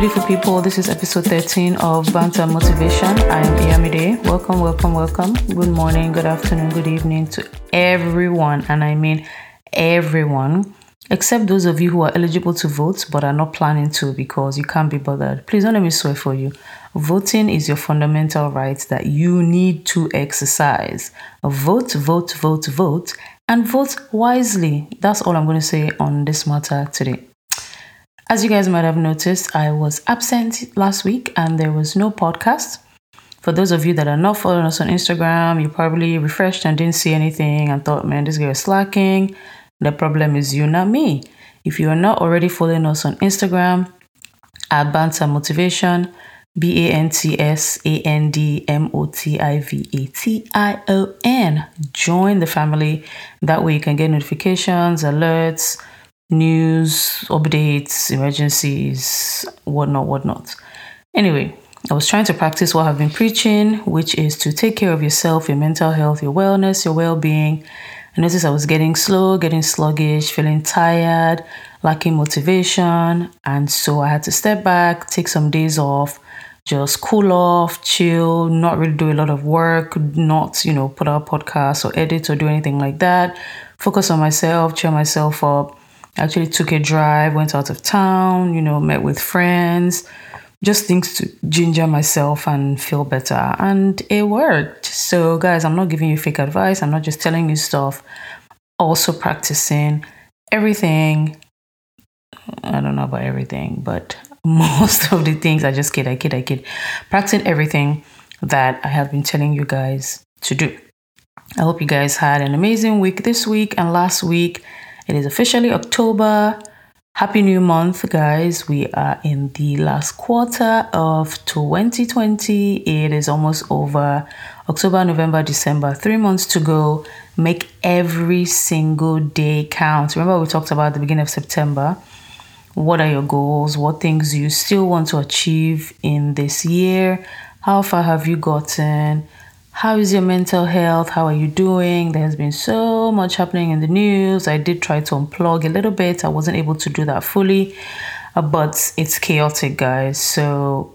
beautiful people. This is episode 13 of Bants and Motivation. I am Iyamide. Welcome, welcome, welcome. Good morning, good afternoon, good evening to everyone, and I mean everyone, except those of you who are eligible to vote but are not planning to because you can't be bothered. Please don't let me swear for you. Voting is your fundamental right that you need to exercise. Vote, vote, vote, vote, and vote wisely. That's all I'm going to say on this matter today. As you guys might have noticed, I was absent last week and there was no podcast. For those of you that are not following us on Instagram, you probably refreshed and didn't see anything and thought, man, this girl is slacking. The problem is you, not me. If you are not already following us on Instagram, at Motivation, B A N T S A N D M O T I V A T I O N. Join the family. That way you can get notifications, alerts, news, updates, emergencies, whatnot, whatnot. Anyway, I was trying to practice what I've been preaching, which is to take care of yourself, your mental health, your wellness, your well being. I noticed I was getting slow, getting sluggish, feeling tired, lacking motivation. And so I had to step back, take some days off, just cool off, chill, not really do a lot of work, not, you know, put out podcasts or edit or do anything like that. Focus on myself, cheer myself up actually took a drive, went out of town, you know, met with friends, just things to ginger myself and feel better. And it worked. So, guys, I'm not giving you fake advice, I'm not just telling you stuff, also practicing everything. I don't know about everything, but most of the things I just kid, I kid, I kid. Practicing everything that I have been telling you guys to do. I hope you guys had an amazing week this week and last week. It is officially October. Happy new month, guys. We are in the last quarter of 2020. It is almost over. October, November, December, three months to go. Make every single day count. Remember, we talked about the beginning of September. What are your goals? What things you still want to achieve in this year? How far have you gotten? How is your mental health? How are you doing? There has been so much happening in the news. I did try to unplug a little bit. I wasn't able to do that fully, uh, but it's chaotic, guys. So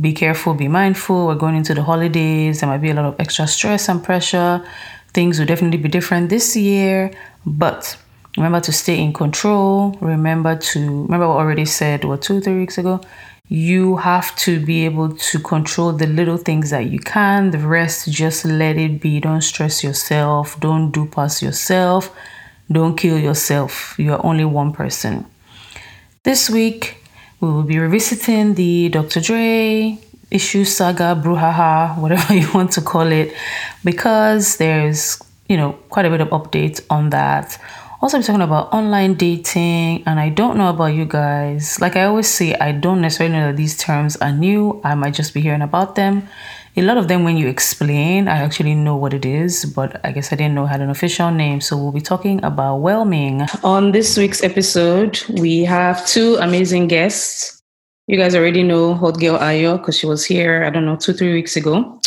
be careful, be mindful. We're going into the holidays. There might be a lot of extra stress and pressure. Things will definitely be different this year, but remember to stay in control. Remember to remember what I already said what two, three weeks ago you have to be able to control the little things that you can. The rest, just let it be. Don't stress yourself. Don't do past yourself. Don't kill yourself. You're only one person. This week, we will be revisiting the Dr. Dre issue saga, brouhaha, whatever you want to call it, because there's, you know, quite a bit of updates on that also be talking about online dating and i don't know about you guys. Like i always say i don't necessarily know that these terms are new. I might just be hearing about them. A lot of them when you explain i actually know what it is but i guess i didn't know had an official name. So we'll be talking about whelming. On this week's episode we have two amazing guests. You guys already know hot girl ayo because she was here i don't know two three weeks ago.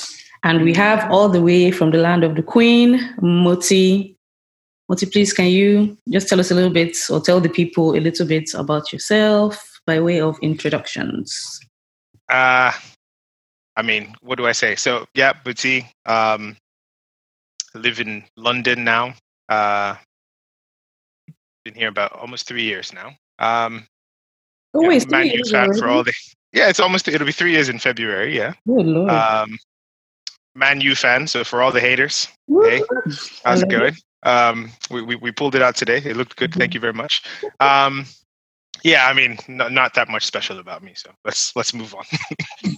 And we have all the way from the land of the queen moti Moti, please, can you just tell us a little bit or tell the people a little bit about yourself by way of introductions? Uh, I mean, what do I say? So, yeah, Buti, um, live in London now. Uh, been here about almost three years now. Um, oh, yeah, wait, Man U fan for all the. Yeah, it's almost. It'll be three years in February. Yeah. Oh Lord. Um, Man U fan. So for all the haters, hey, how's it going? Um, we, we, we pulled it out today. It looked good. Thank you very much. Um, yeah, I mean, not, not that much special about me. So let's let's move on.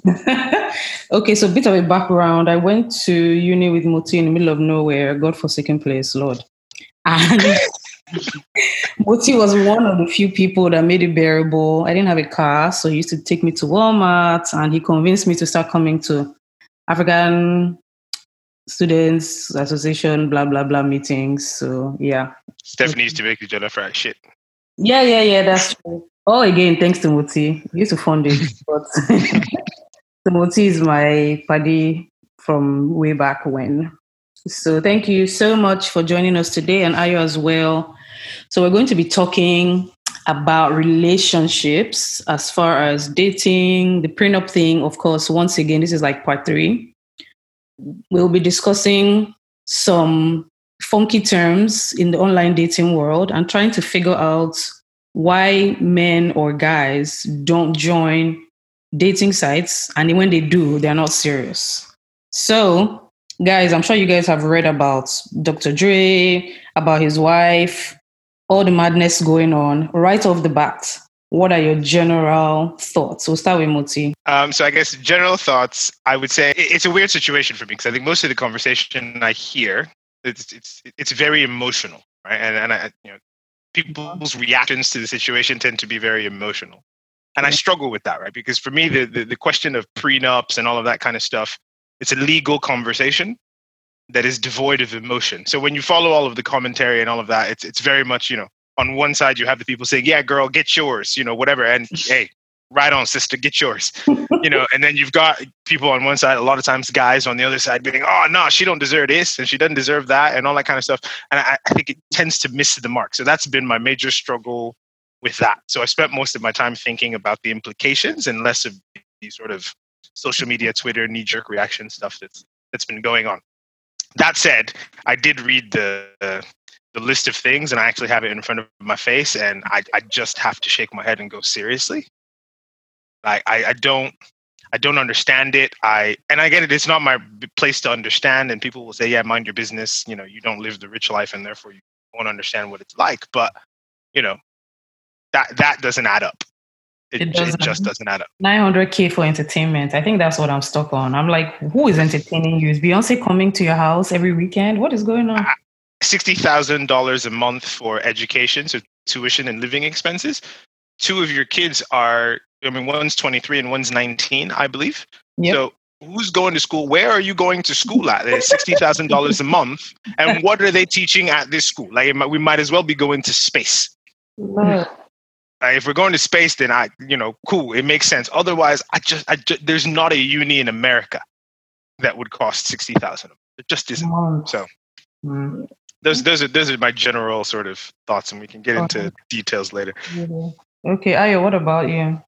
okay, so a bit of a background. I went to uni with Moti in the middle of nowhere, God-forsaken place, Lord. And Moti was one of the few people that made it bearable. I didn't have a car, so he used to take me to Walmart, and he convinced me to start coming to African students association, blah blah blah meetings. So yeah. Stephanie used to make the jollof rice shit. Yeah, yeah, yeah. That's true. Oh, again, thanks to. He used to fund it, but Moti is my buddy from way back when. So thank you so much for joining us today, and Ayo as well. So we're going to be talking about relationships as far as dating, the prenup thing. Of course, once again, this is like part three. We'll be discussing some funky terms in the online dating world and trying to figure out why men or guys don't join dating sites and when they do they're not serious. So guys i'm sure you guys have read about dr dre about his wife all the madness going on right off the bat what are your general thoughts? We'll start with moti. Um, so i guess general thoughts i would say it's a weird situation for me because i think most of the conversation i hear it's it's it's very emotional right? And and i you know people's reactions to the situation tend to be very emotional. And I struggle with that, right? Because for me, the, the, the question of prenups and all of that kind of stuff, it's a legal conversation that is devoid of emotion. So when you follow all of the commentary and all of that, it's it's very much, you know, on one side you have the people saying, "Yeah, girl, get yours," you know, whatever, and hey, right on, sister, get yours, you know, and then you've got people on one side, a lot of times guys on the other side being, "Oh no, she don't deserve this and she doesn't deserve that," and all that kind of stuff, and I, I think it tends to miss the mark. So that's been my major struggle with that. So I spent most of my time thinking about the implications and less of the sort of social media, Twitter, knee jerk reaction stuff that's that's been going on. That said, I did read the uh, the list of things and I actually have it in front of my face and I, I just have to shake my head and go, seriously? I, I, I don't I don't understand it. I and I get it. It's not my place to understand. And people will say, "Yeah, mind your business." You know, you don't live the rich life, and therefore you won't understand what it's like. But you know, that that doesn't add up. It, it, doesn't, it just doesn't add up. 900k for entertainment. I think that's what I'm stuck on. I'm like, who is entertaining you? Is Beyonce coming to your house every weekend? What is going on? I, $60,000 a month for education, so tuition and living expenses. Two of your kids are, I mean, one's 23 and one's 19, I believe. Yep. So who's going to school? Where are you going to school at? It's $60,000 a month. And what are they teaching at this school? Like, we might as well be going to space. If we're going to space, then I, you know, cool, it makes sense. Otherwise, I just, I just there's not a uni in America that would cost 60000 It just isn't. So. Mm those those are those are my general sort of thoughts, and we can get into details later. Okay, Ayo, what about you?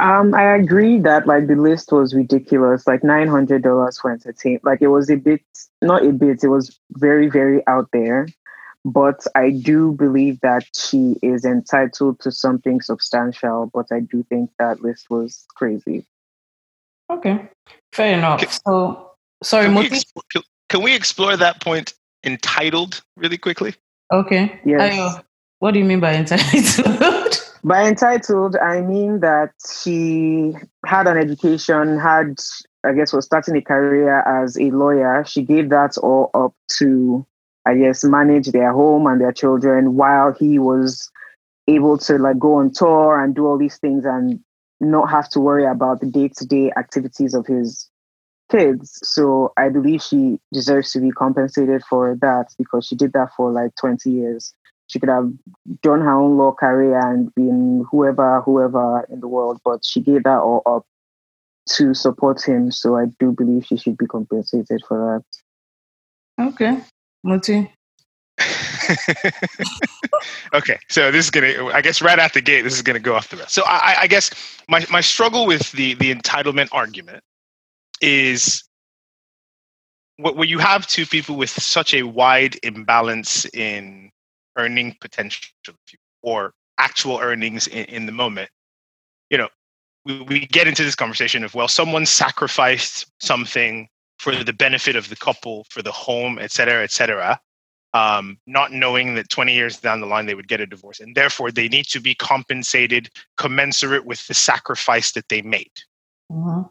Um, I agree that like the list was ridiculous, like nine hundred dollars for entertainment. Like it was a bit, not a bit. It was very, very out there. But I do believe that she is entitled to something substantial, but I do think that list was crazy. Okay, fair enough. Can, so, sorry, can we, explore, can we explore that point entitled really quickly? Okay. Yes. Ayo, what do you mean by entitled? by entitled, I mean that she had an education, had, I guess, was starting a career as a lawyer. She gave that all up to I guess, manage their home and their children while he was able to like go on tour and do all these things and not have to worry about the day to day activities of his kids. So I believe she deserves to be compensated for that because she did that for like 20 years. She could have done her own law career and been whoever, whoever in the world, but she gave that all up to support him. So I do believe she should be compensated for that. Okay. Moti? okay, so this is gonna. I guess right out the gate, this is gonna go off the rest. So I, I guess my my struggle with the the entitlement argument is what you have two people with such a wide imbalance in earning potential or actual earnings in, in the moment. You know, we, we get into this conversation of well, someone sacrificed something for the benefit of the couple, for the home, et cetera, et cetera, um, not knowing that 20 years down the line they would get a divorce. And therefore, they need to be compensated commensurate with the sacrifice that they made. Mm-hmm.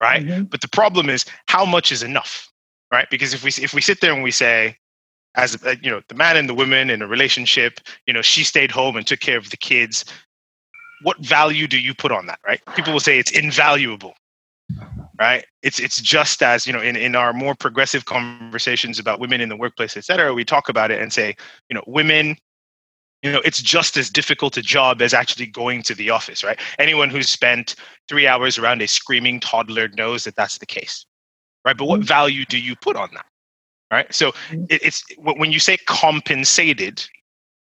Right. Mm-hmm. But the problem is, how much is enough? Right. Because if we, if we sit there and we say, as uh, you know, the man and the woman in a relationship, you know, she stayed home and took care of the kids. What value do you put on that? Right. People will say it's invaluable right it's it's just as you know in, in our more progressive conversations about women in the workplace et cetera we talk about it and say you know women you know it's just as difficult a job as actually going to the office right anyone who's spent three hours around a screaming toddler knows that that's the case right but what mm-hmm. value do you put on that right so mm-hmm. it, it's when you say compensated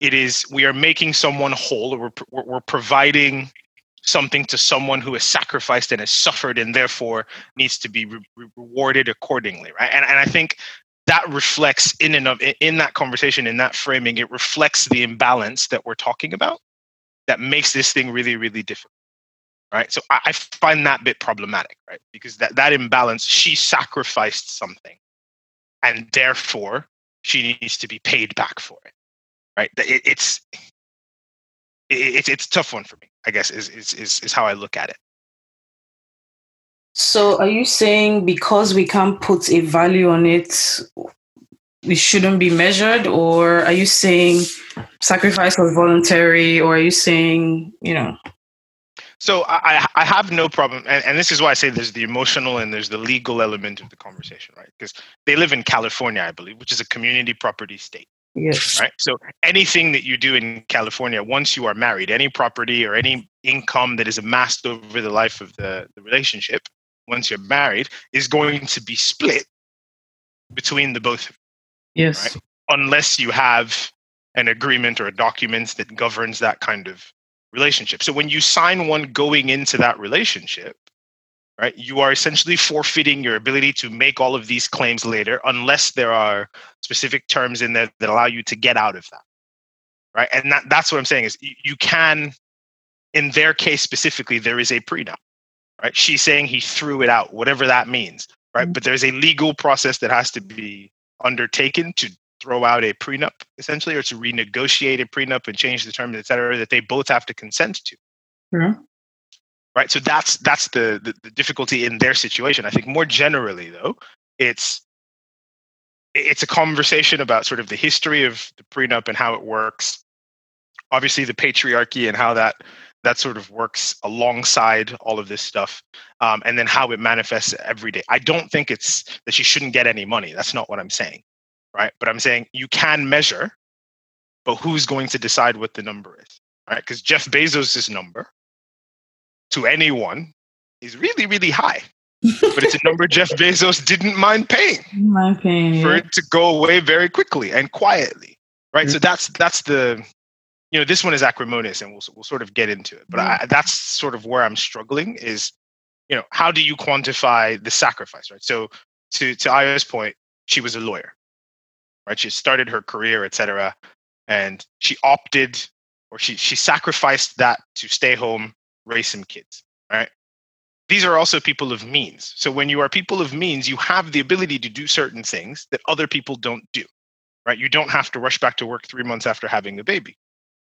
it is we are making someone whole or we're, we're providing something to someone who has sacrificed and has suffered and therefore needs to be re- rewarded accordingly right and, and i think that reflects in and of in that conversation in that framing it reflects the imbalance that we're talking about that makes this thing really really difficult right? So I, I find that bit problematic right? Because that that imbalance she sacrificed something and therefore she needs to be paid back for it right? It, it's it, it's it's a tough one for me i guess is, is is is how i look at it so are you saying because we can't put a value on it we shouldn't be measured or are you saying sacrifice was voluntary or are you saying you know so I, I have no problem, and, and this is why I say there's the emotional and there's the legal element of the conversation, right? Because they live in California, I believe, which is a community property state. Yes. Right. So anything that you do in California, once you are married, any property or any income that is amassed over the life of the, the relationship, once you're married, is going to be split between the both of you. Yes. Right? Unless you have an agreement or a document that governs that kind of relationship. So when you sign one going into that relationship, right, you are essentially forfeiting your ability to make all of these claims later unless there are specific terms in there that allow you to get out of that. Right. And that, that's what I'm saying is you, you can, in their case specifically, there is a prenup. Right. She's saying he threw it out, whatever that means. Right. Mm-hmm. But there's a legal process that has to be undertaken to throw out a prenup essentially or to renegotiate a prenup and change the terms et cetera that they both have to consent to yeah. right so that's that's the, the, the difficulty in their situation i think more generally though it's it's a conversation about sort of the history of the prenup and how it works obviously the patriarchy and how that that sort of works alongside all of this stuff um, and then how it manifests every day i don't think it's that she shouldn't get any money that's not what i'm saying right? But I'm saying you can measure, but who's going to decide what the number is, right? Because Jeff Bezos' number to anyone is really, really high. but it's a number Jeff Bezos didn't mind paying. Mind paying for yeah. it to go away very quickly and quietly, right? Mm-hmm. So that's that's the, you know, this one is acrimonious, and we'll we'll sort of get into it. But mm-hmm. I, that's sort of where I'm struggling is, you know, how do you quantify the sacrifice, right? So to to Ayo's point, she was a lawyer, right? She started her career, etc., and she opted or she she sacrificed that to stay home, raise some kids, right? These are also people of means. So when you are people of means, you have the ability to do certain things that other people don't do, right? You don't have to rush back to work three months after having a baby,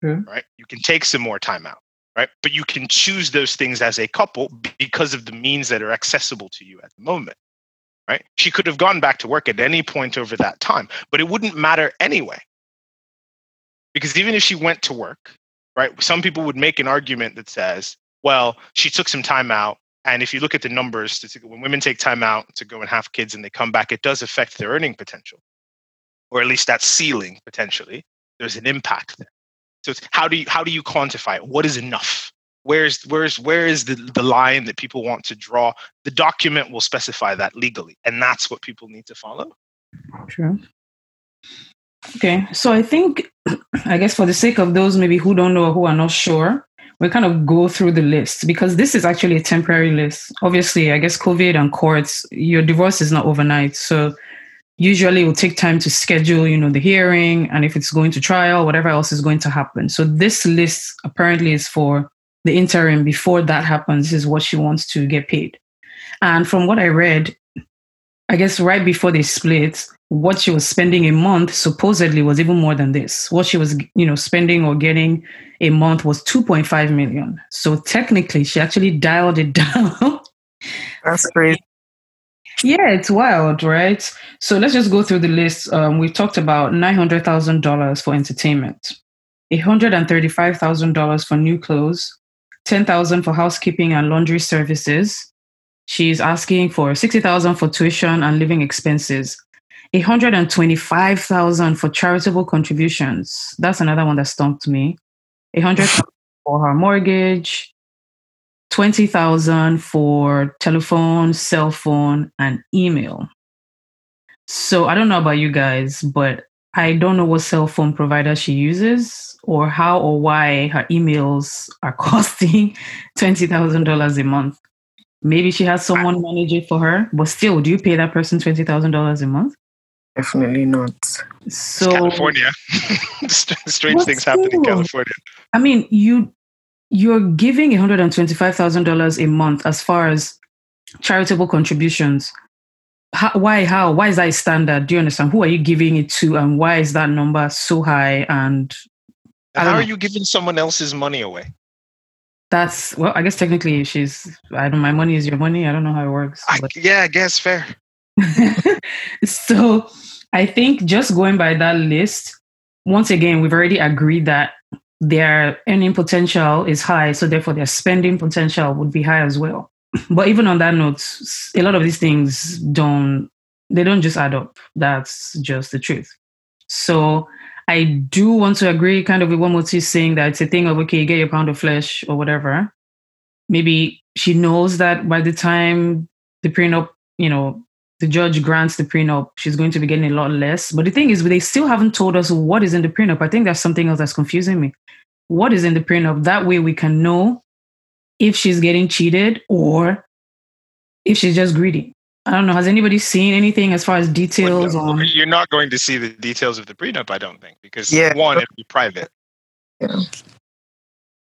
mm-hmm. right? You can take some more time out, right? But you can choose those things as a couple because of the means that are accessible to you at the moment right? She could have gone back to work at any point over that time, but it wouldn't matter anyway. Because even if she went to work, right, some people would make an argument that says, well, she took some time out. And if you look at the numbers, when women take time out to go and have kids and they come back, it does affect their earning potential, or at least that ceiling potentially. There's an impact there. So it's how do you how do you quantify it? What is enough? where's where's where is the, the line that people want to draw the document will specify that legally and that's what people need to follow true okay so i think i guess for the sake of those maybe who don't know or who are not sure we kind of go through the list because this is actually a temporary list obviously i guess covid and courts your divorce is not overnight so usually it will take time to schedule you know the hearing and if it's going to trial whatever else is going to happen so this list apparently is for the interim before that happens is what she wants to get paid. And from what I read, I guess right before they split, what she was spending a month supposedly was even more than this. What she was, you know, spending or getting a month was 2.5 million. So technically, she actually dialed it down. That's crazy. Yeah, it's wild, right? So let's just go through the list. Um, we talked about $900,000 for entertainment, $135,000 for new clothes, $10,000 for housekeeping and laundry services. She's asking for $60,000 for tuition and living expenses. 125,000 for charitable contributions. That's another one that stumped me. 100 for her mortgage, 20,000 for telephone, cell phone, and email. So I don't know about you guys, but I don't know what cell phone provider she uses or how or why her emails are costing $20,000 a month. Maybe she has someone manage it for her, but still, do you pay that person $20,000 a month? Definitely not. So, California. Strange things happen in California. I mean, you you're giving $125,000 a month as far as charitable contributions. How, why? How? Why is that standard? Do you understand? Who are you giving it to, and why is that number so high? And how are you giving someone else's money away? That's well, I guess technically she's. I don't. My money is your money. I don't know how it works. I, yeah, I guess fair. so, I think just going by that list, once again, we've already agreed that their earning potential is high, so therefore their spending potential would be high as well. But even on that note, a lot of these things don't they don't just add up. That's just the truth. So I do want to agree kind of with what Moti is saying that it's a thing of okay, get your pound of flesh or whatever. Maybe she knows that by the time the prenup, you know, the judge grants the prenup, she's going to be getting a lot less. But the thing is, they still haven't told us what is in the prenup. I think that's something else that's confusing me. What is in the prenup? That way we can know if she's getting cheated or if she's just greedy. I don't know. Has anybody seen anything as far as details well, no, on? You're not going to see the details of the prenup, I don't think, because yeah. one, it'd be private. Yeah.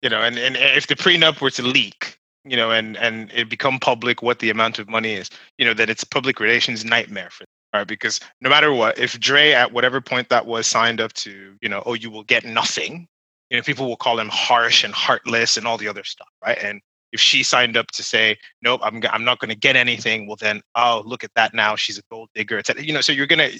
You know, and, and if the prenup were to leak, you know, and and it become public what the amount of money is, you know, that it's public relations nightmare for them, right? Because no matter what, if Dre at whatever point that was signed up to, you know, oh, you will get nothing, you know, people will call him harsh and heartless and all the other stuff, right? And if she signed up to say, nope, I'm, I'm not going to get anything, well, then, oh, look at that now. She's a gold digger, etc. You know, so you're to,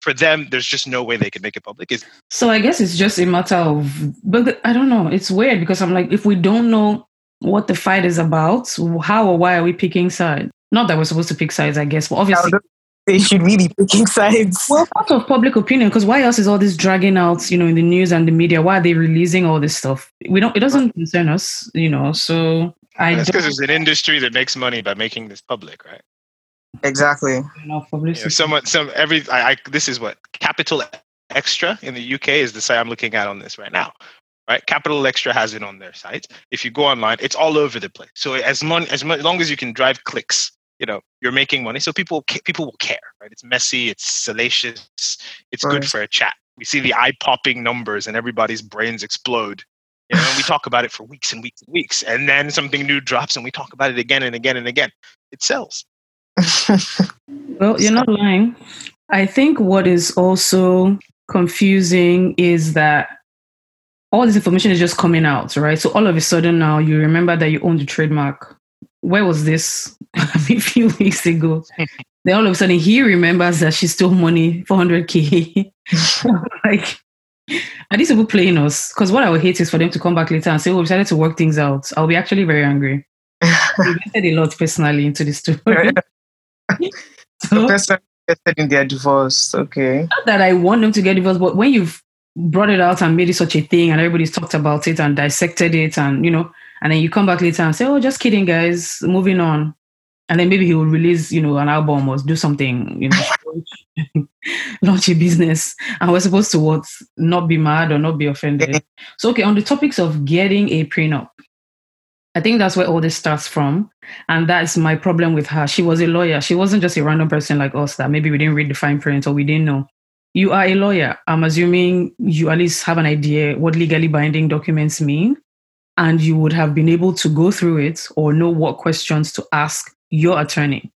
for them, there's just no way they can make it public. It's- so I guess it's just a matter of, but I don't know. It's weird because I'm like, if we don't know what the fight is about, how or why are we picking sides? Not that we're supposed to pick sides, I guess, but obviously they should really be picking sides. Well, part of public opinion, because why else is all this dragging out, you know, in the news and the media? Why are they releasing all this stuff? We don't. It doesn't concern us, you know. So I. That's because it's an industry that makes money by making this public, right? Exactly. You know, someone, some every. I, I. This is what Capital XTRA in the UK is the site I'm looking at on this right now. Right, Capital XTRA has it on their site. If you go online, it's all over the place. So as mon- as, mon- as long as you can drive clicks you know you're making money. So people people will care right? It's messy it's salacious it's right. good for a chat. We see the eye popping numbers and everybody's brains explode. You know, and we talk about it for weeks and weeks and weeks and then something new drops and we talk about it again and again and again. It sells. Well you're not lying. I think what is also confusing is that all this information is just coming out right so all of a sudden now you remember that you own the trademark where was this a few weeks ago? then all of a sudden he remembers that she stole money, 400k. like, are these people playing us? Because what I would hate is for them to come back later and say, "Oh, we decided to work things out." I'll be actually very angry. we invested a lot personally into the story. so, the person invested in their divorce. Okay. Not that I want them to get divorced, but when you've brought it out and made it such a thing, and everybody's talked about it and dissected it, and you know, and then you come back later and say, "Oh, just kidding, guys. Moving on." And then maybe he will release, you know, an album or do something, you know, launch a business. And we're supposed to what? Not be mad or not be offended. So, okay, on the topics of getting a prenup, I think that's where all this starts from. And that's my problem with her. She was a lawyer. She wasn't just a random person like us that maybe we didn't read the fine print or we didn't know. You are a lawyer. I'm assuming you at least have an idea what legally binding documents mean and you would have been able to go through it or know what questions to ask your attorney.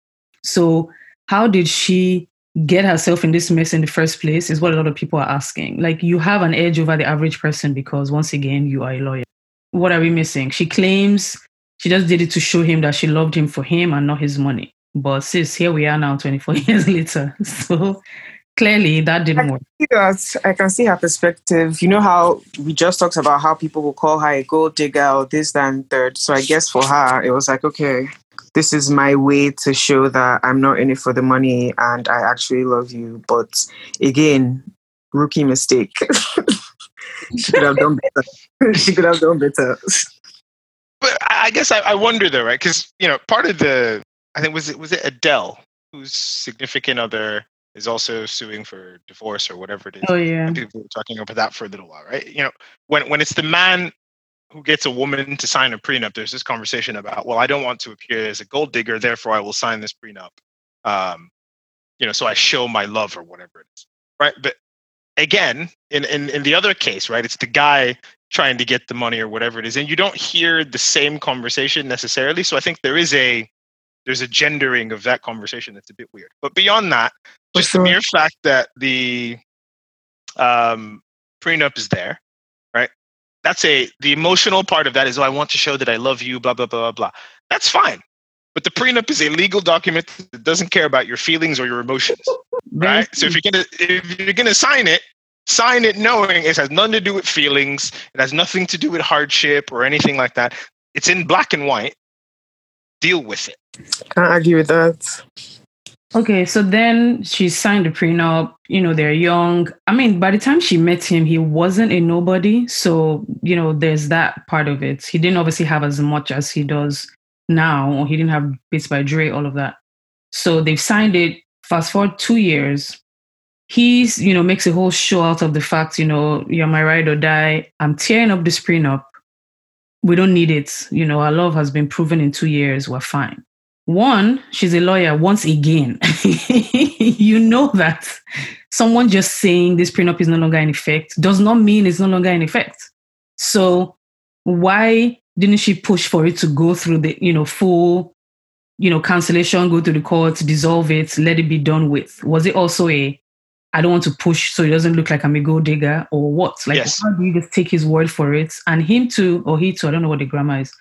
So, how did she get herself in this mess in the first place? Is what a lot of people are asking. Like, you have an edge over the average person because, once again, you are a lawyer. What are we missing? She claims she just did it to show him that she loved him for him and not his money. But sis, here we are now, 24 years later. So clearly that didn't work. That. I can see her perspective. You know how we just talked about how people will call her a gold digger or this, that, and third. So I guess for her, it was like, okay, this is my way to show that I'm not in it for the money and I actually love you. But again, rookie mistake. she could have done better. she could have done better. But I guess I, I wonder though, right? Because you know, part of the I think was it was it Adele whose significant other is also suing for divorce or whatever it is. Oh yeah. And people were talking about that for a little while, right? You know, when when it's the man who gets a woman to sign a prenup, there's this conversation about, well, I don't want to appear as a gold digger, therefore I will sign this prenup. Um, you know, so I show my love or whatever it is, right? But again, in, in in the other case, right, it's the guy trying to get the money or whatever it is, and you don't hear the same conversation necessarily. So I think there is a there's a gendering of that conversation that's a bit weird. But beyond that, just sure. the mere fact that the um, prenup is there, right? That's a the emotional part of that is oh, I want to show that I love you, blah blah blah blah blah. That's fine. But the prenup is a legal document that doesn't care about your feelings or your emotions, right? So if you're gonna if you're gonna sign it, sign it knowing it has nothing to do with feelings. It has nothing to do with hardship or anything like that. It's in black and white. Deal with it. Can't argue with that. Okay, so then she signed a prenup. You know, they're young. I mean, by the time she met him, he wasn't a nobody. So, you know, there's that part of it. He didn't obviously have as much as he does now, or he didn't have Beats by Dre, all of that. So they've signed it. Fast forward two years. He's, you know, makes a whole show out of the fact, you know, you're my ride or die. I'm tearing up this prenup. We don't need it. You know, our love has been proven in two years. We're fine. One, she's a lawyer once again. you know that someone just saying this prenup is no longer in effect does not mean it's no longer in effect. So why didn't she push for it to go through the, you know, full, you know, cancellation, go to the court, dissolve it, let it be done with? Was it also a I don't want to push so it doesn't look like I'm a gold digger or what? Like yes. how do you just take his word for it? And him too, or he too, I don't know what the grammar is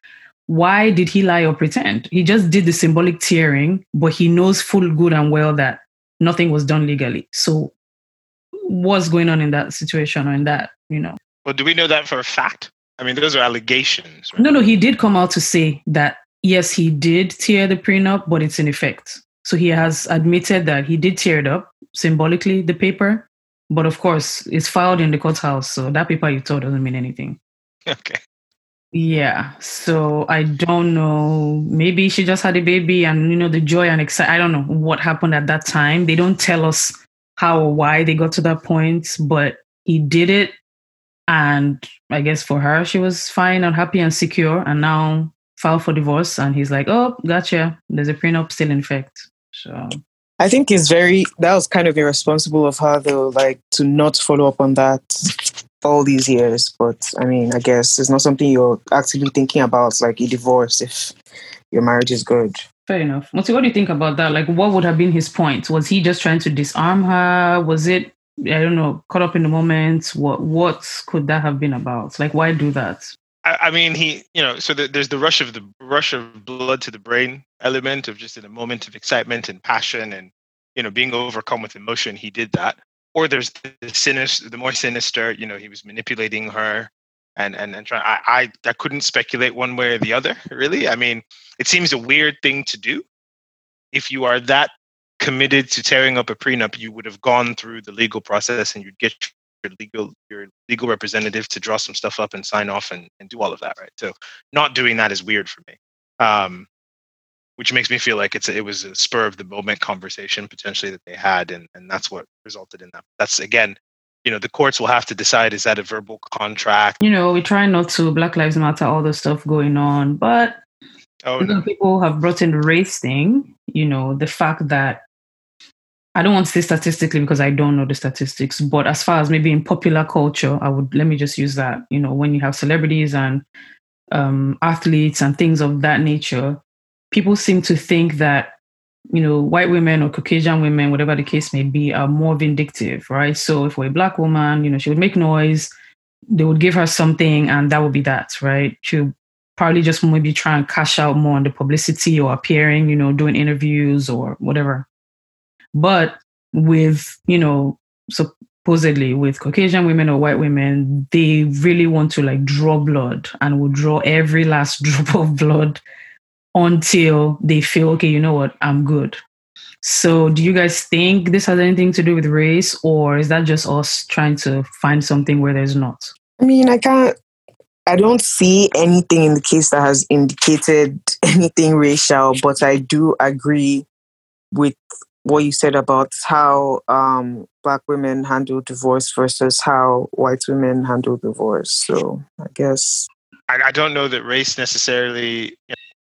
why did he lie or pretend? He just did the symbolic tearing, but he knows full good and well that nothing was done legally. So, what's going on in that situation or in that, you know? Well, do we know that for a fact? I mean, those are allegations. Right? No, no, he did come out to say that yes, he did tear the prenup, but it's in effect. So he has admitted that he did tear it up symbolically, the paper. But of course, it's filed in the courthouse. So that paper you tore doesn't mean anything. Okay. Yeah. So I don't know. Maybe she just had a baby and, you know, the joy and excitement. I don't know what happened at that time. They don't tell us how or why they got to that point, but he did it. And I guess for her, she was fine and happy and secure and now filed for divorce. And he's like, oh, gotcha. There's a prenup still in effect. So I think it's very, that was kind of irresponsible of her, though, like to not follow up on that all these years. But I mean, I guess it's not something you're actively thinking about, like a divorce, if your marriage is good. Fair enough. Moti, what do you think about that? Like, what would have been his point? Was he just trying to disarm her? Was it, I don't know, caught up in the moment? What what could that have been about? Like, why do that? I, I mean, he, you know, so the, there's the rush of the rush of blood to the brain element of just in a moment of excitement and passion and you know being overcome with emotion. He did that or there's the sinister, the more sinister. You know, he was manipulating her, and and and trying. I, I I couldn't speculate one way or the other. Really, I mean, it seems a weird thing to do. If you are that committed to tearing up a prenup, you would have gone through the legal process and you'd get your legal your legal representative to draw some stuff up and sign off and, and do all of that, right? So not doing that is weird for me. Um, which makes me feel like it's a, it was a spur of the moment conversation potentially that they had, and and that's what resulted in that. That's again, you know, the courts will have to decide is that a verbal contract. You know, we try not to Black Lives Matter, all the stuff going on, but oh, no. people have brought in the race thing. You know, the fact that I don't want to say statistically because I don't know the statistics, but as far as maybe in popular culture, I would let me just use that. You know, when you have celebrities and um, athletes and things of that nature, people seem to think that you know white women or caucasian women whatever the case may be are more vindictive right? So if we're a black woman you know she would make noise they would give her something and that would be that right? She'll probably just maybe try and cash out more on the publicity or appearing you know doing interviews or whatever. But with you know supposedly with caucasian women or white women they really want to like draw blood and will draw every last drop of blood until they feel, okay, you know what, I'm good. So, do you guys think this has anything to do with race, or is that just us trying to find something where there's not? I mean, I can't, I don't see anything in the case that has indicated anything racial, but I do agree with what you said about how um, black women handle divorce versus how white women handle divorce. So I guess I, I don't know that race necessarily.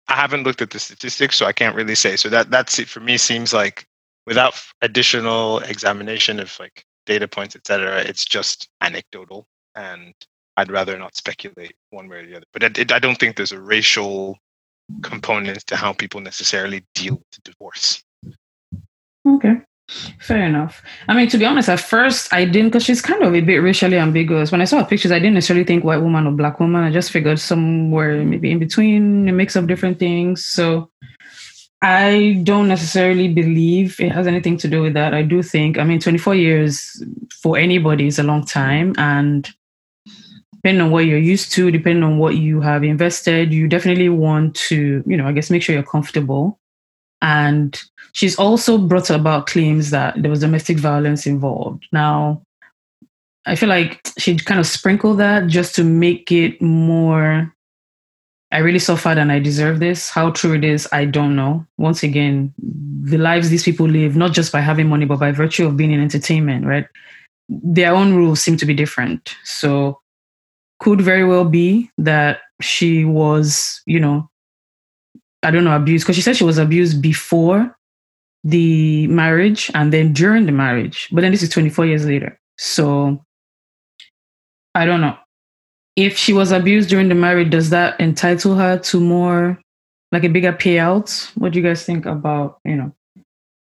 I haven't looked at the statistics, so I can't really say. So that that's it for me. Seems like without additional examination of like data points, etc., it's just anecdotal, and I'd rather not speculate one way or the other. But I don't think there's a racial component to how people necessarily deal with divorce. Okay. Fair enough. I mean, to be honest, at first I didn't because she's kind of a bit racially ambiguous. When I saw her pictures, I didn't necessarily think white woman or black woman. I just figured somewhere maybe in between, a mix of different things. So I don't necessarily believe it has anything to do with that. I do think, I mean, 24 years for anybody is a long time. And depending on what you're used to, depending on what you have invested, you definitely want to, you know, I guess make sure you're comfortable. And she's also brought about claims that there was domestic violence involved. Now, I feel like she kind of sprinkled that just to make it more. I really suffered and I deserve this. How true it is, I don't know. Once again, the lives these people live, not just by having money, but by virtue of being in entertainment, right? Their own rules seem to be different. So could very well be that she was, you know, I don't know, abused because she said she was abused before the marriage and then during the marriage. But then this is 24 years later. So I don't know. If she was abused during the marriage, does that entitle her to more, like a bigger payout? What do you guys think about, you know,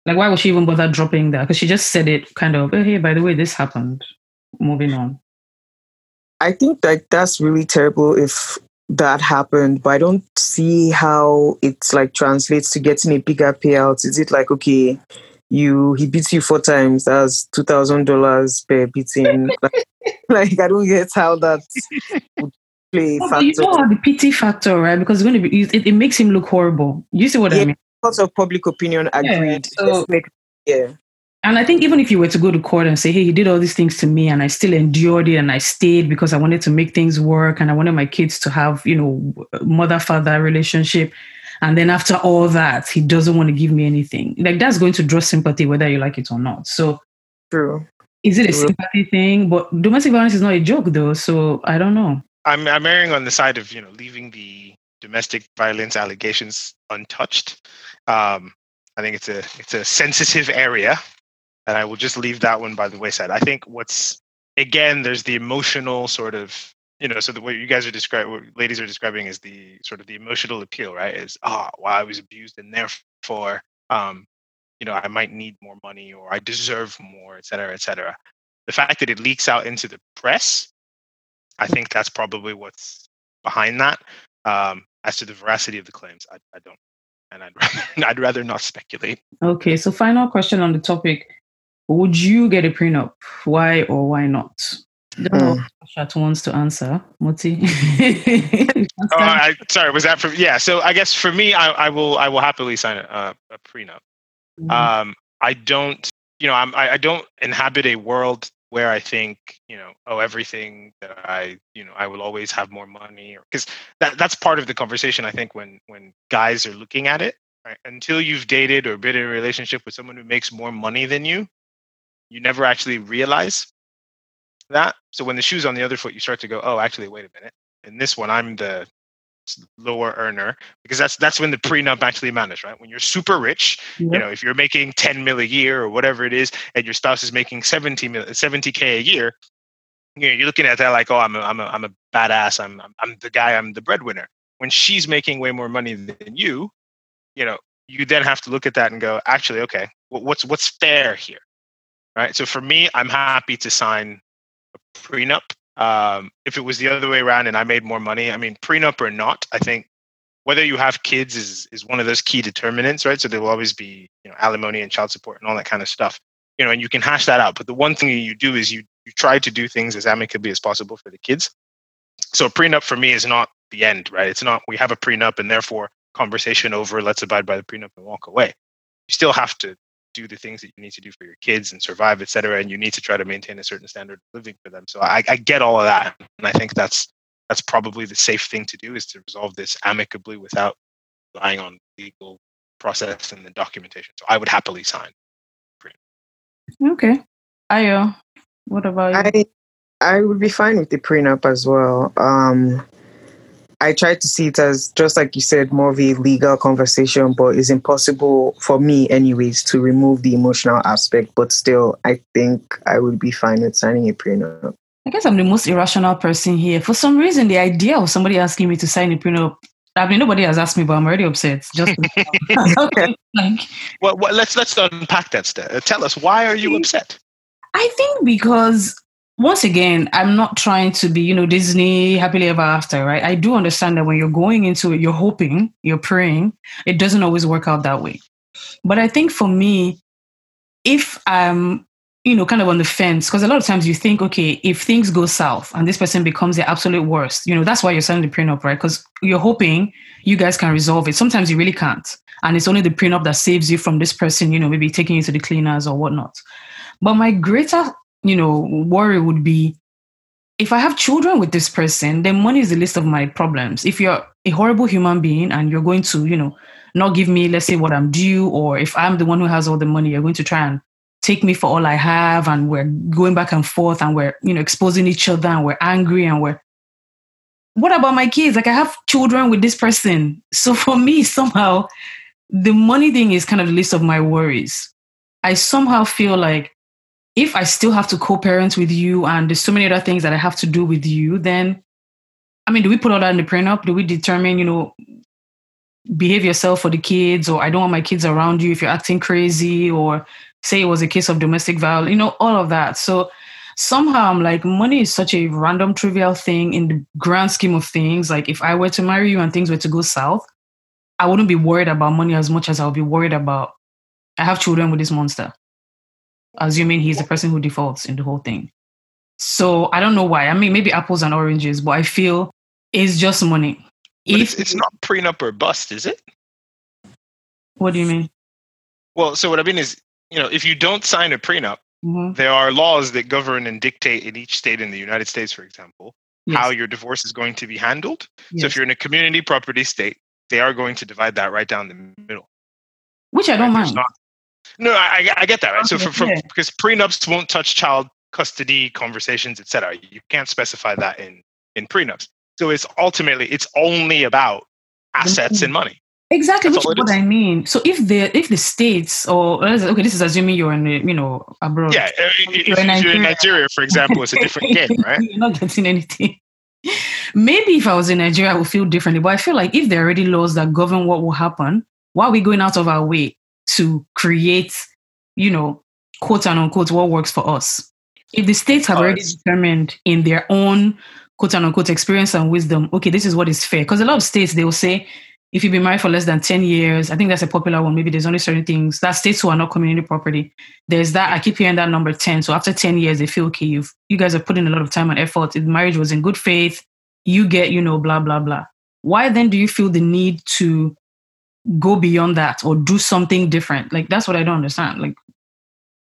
like why would she even bother dropping that? Because she just said it kind of, oh, hey, by the way, this happened. Moving on. I think that that's really terrible if that happened, but I don't see how it's like translates to getting a bigger payout. Is it like okay, you he beats you four times, that's two thousand dollars per beating? like, like, I don't get how that would play oh, You know the pity factor, right? Because it's going to be it, it makes him look horrible. You see what yeah, I mean? Lots of public opinion agreed. Yeah, so, yeah. And I think even if you were to go to court and say, hey, he did all these things to me and I still endured it and I stayed because I wanted to make things work and I wanted my kids to have, you know, mother father relationship. And then after all that, he doesn't want to give me anything. Like that's going to draw sympathy whether you like it or not. So true. Is it a sympathy thing? But domestic violence is not a joke though. So I don't know. I'm I'm erring on the side of, you know, leaving the domestic violence allegations untouched. Um, I think it's a it's a sensitive area and I will just leave that one by the wayside. I think what's again, there's the emotional sort of you know, so the, what you guys are describing, what ladies are describing is the sort of the emotional appeal, right? Is ah, oh, well, I was abused, and therefore, um, you know, I might need more money, or I deserve more, et cetera, et cetera. The fact that it leaks out into the press, I think that's probably what's behind that. Um, as to the veracity of the claims, I, I don't, and I'd rather, I'd rather not speculate. Okay, so final question on the topic: would you get a prenup? Why or why not? don't know Shat wants to answer. Moti. oh, I, sorry, was that for? Yeah. So I guess for me, I, I will I will happily sign a, a prenup. Mm-hmm. Um, I don't, you know, I'm, I, I don't inhabit a world where I think, you know, oh, everything that I, you know, I will always have more money, because that that's part of the conversation. I think when when guys are looking at it, right, until you've dated or been in a relationship with someone who makes more money than you, you never actually realize that. So when the shoe's on the other foot, you start to go, oh, actually, wait a minute. In this one, I'm the lower earner because that's that's when the prenup actually matters, right? When you're super rich, yep. you know, if you're making 10 mil a year or whatever it is, and your spouse is making 70 mil, 70k a year, you know, you're looking at that like, oh, I'm a, I'm a, I'm a badass. I'm, I'm I'm the guy. I'm the breadwinner. When she's making way more money than you, you know, you then have to look at that and go, actually, okay, what's what's fair here? Right? So for me, I'm happy to sign a prenup. Um, if it was the other way around and I made more money, I mean, prenup or not, I think whether you have kids is is one of those key determinants, right? So there will always be you know alimony and child support and all that kind of stuff, you know, and you can hash that out. But the one thing you do is you you try to do things as amicably as possible for the kids. So a prenup for me is not the end, right? It's not we have a prenup and therefore conversation over. Let's abide by the prenup and walk away. You still have to do the things that you need to do for your kids and survive, et cetera. And you need to try to maintain a certain standard of living for them. So I, I get all of that. And I think that's that's probably the safe thing to do is to resolve this amicably without relying on legal process and the documentation. So I would happily sign. Okay. Ayo, what about you? I I would be fine with the prenup as well. Um, I try to see it as just like you said, more of a legal conversation, but it's impossible for me, anyways, to remove the emotional aspect. But still, I think I would be fine with signing a prenup. I guess I'm the most irrational person here. For some reason, the idea of somebody asking me to sign a prenup. I mean, nobody has asked me, but I'm already upset. Just okay. Well, well, let's let's unpack that. Steph. Tell us why are you upset? I think because once again, I'm not trying to be, you know, Disney happily ever after, right? I do understand that when you're going into it, you're hoping, you're praying, it doesn't always work out that way. But I think for me, if I'm, you know, kind of on the fence, because a lot of times you think, okay, if things go south and this person becomes the absolute worst, you know, that's why you're signing the prenup, right? Because you're hoping you guys can resolve it. Sometimes you really can't. And it's only the prenup that saves you from this person, you know, maybe taking you to the cleaners or whatnot. But my greater, you know, worry would be if I have children with this person, then money is the list of my problems. If you're a horrible human being and you're going to, you know, not give me, let's say, what I'm due, or if I'm the one who has all the money, you're going to try and take me for all I have, and we're going back and forth, and we're, you know, exposing each other, and we're angry, and we're. What about my kids? Like I have children with this person, so for me, somehow, the money thing is kind of the list of my worries. I somehow feel like if I still have to co-parent with you and there's so many other things that I have to do with you, then I mean, do we put all that in the prenup? Do we determine, you know, behave yourself for the kids, or I don't want my kids around you if you're acting crazy, or say it was a case of domestic violence, you know, all of that. So somehow I'm like, money is such a random, trivial thing in the grand scheme of things. Like if I were to marry you and things were to go south, I wouldn't be worried about money as much as I would be worried about I have children with this monster assuming he's the person who defaults in the whole thing. So I don't know why. I mean, maybe apples and oranges, but I feel it's just money. But it's, it's not prenup or bust, is it? what do you mean? Well, so what I mean is, you know, if you don't sign a prenup, Mhm. there are laws that govern and dictate in each state in the United States, for example, Yes. how your divorce is going to be handled. So if you're in a community property state, they are going to divide that right down the middle. Which I don't Right? There's mind. not- no, I, I- get that. Right? So for, for, because prenups won't touch child custody conversations, etc. You can't specify that in in prenups. So it's ultimately it's only about assets and money. Exactly, That's which is what. I mean. So if the if the states or okay, this is assuming you're in you know abroad. Yeah, uh, if, You're you're in in Nigeria. Nigeria, for example, it's a different game, right? You're not getting anything. Maybe if I was in Nigeria, I would feel differently. But I feel like if there are already laws that govern what will happen, why are we going out of our way to create, you know, quote and unquote, what works for us? If the states have already determined in their own quote and unquote experience and wisdom, okay, this is what is fair. Because a lot of states they will say, if you've been married for less than 10 years, I think that's a popular one. Maybe there's only certain things that states who are not community property. There's that. I keep hearing that number 10. So after 10 years, they feel, okay, you've, you guys have put in a lot of time and effort. The marriage was in good faith. You get, you know, blah, blah, blah. Why then do you feel the need to go beyond that or do something different? Like, that's what I don't understand. Like,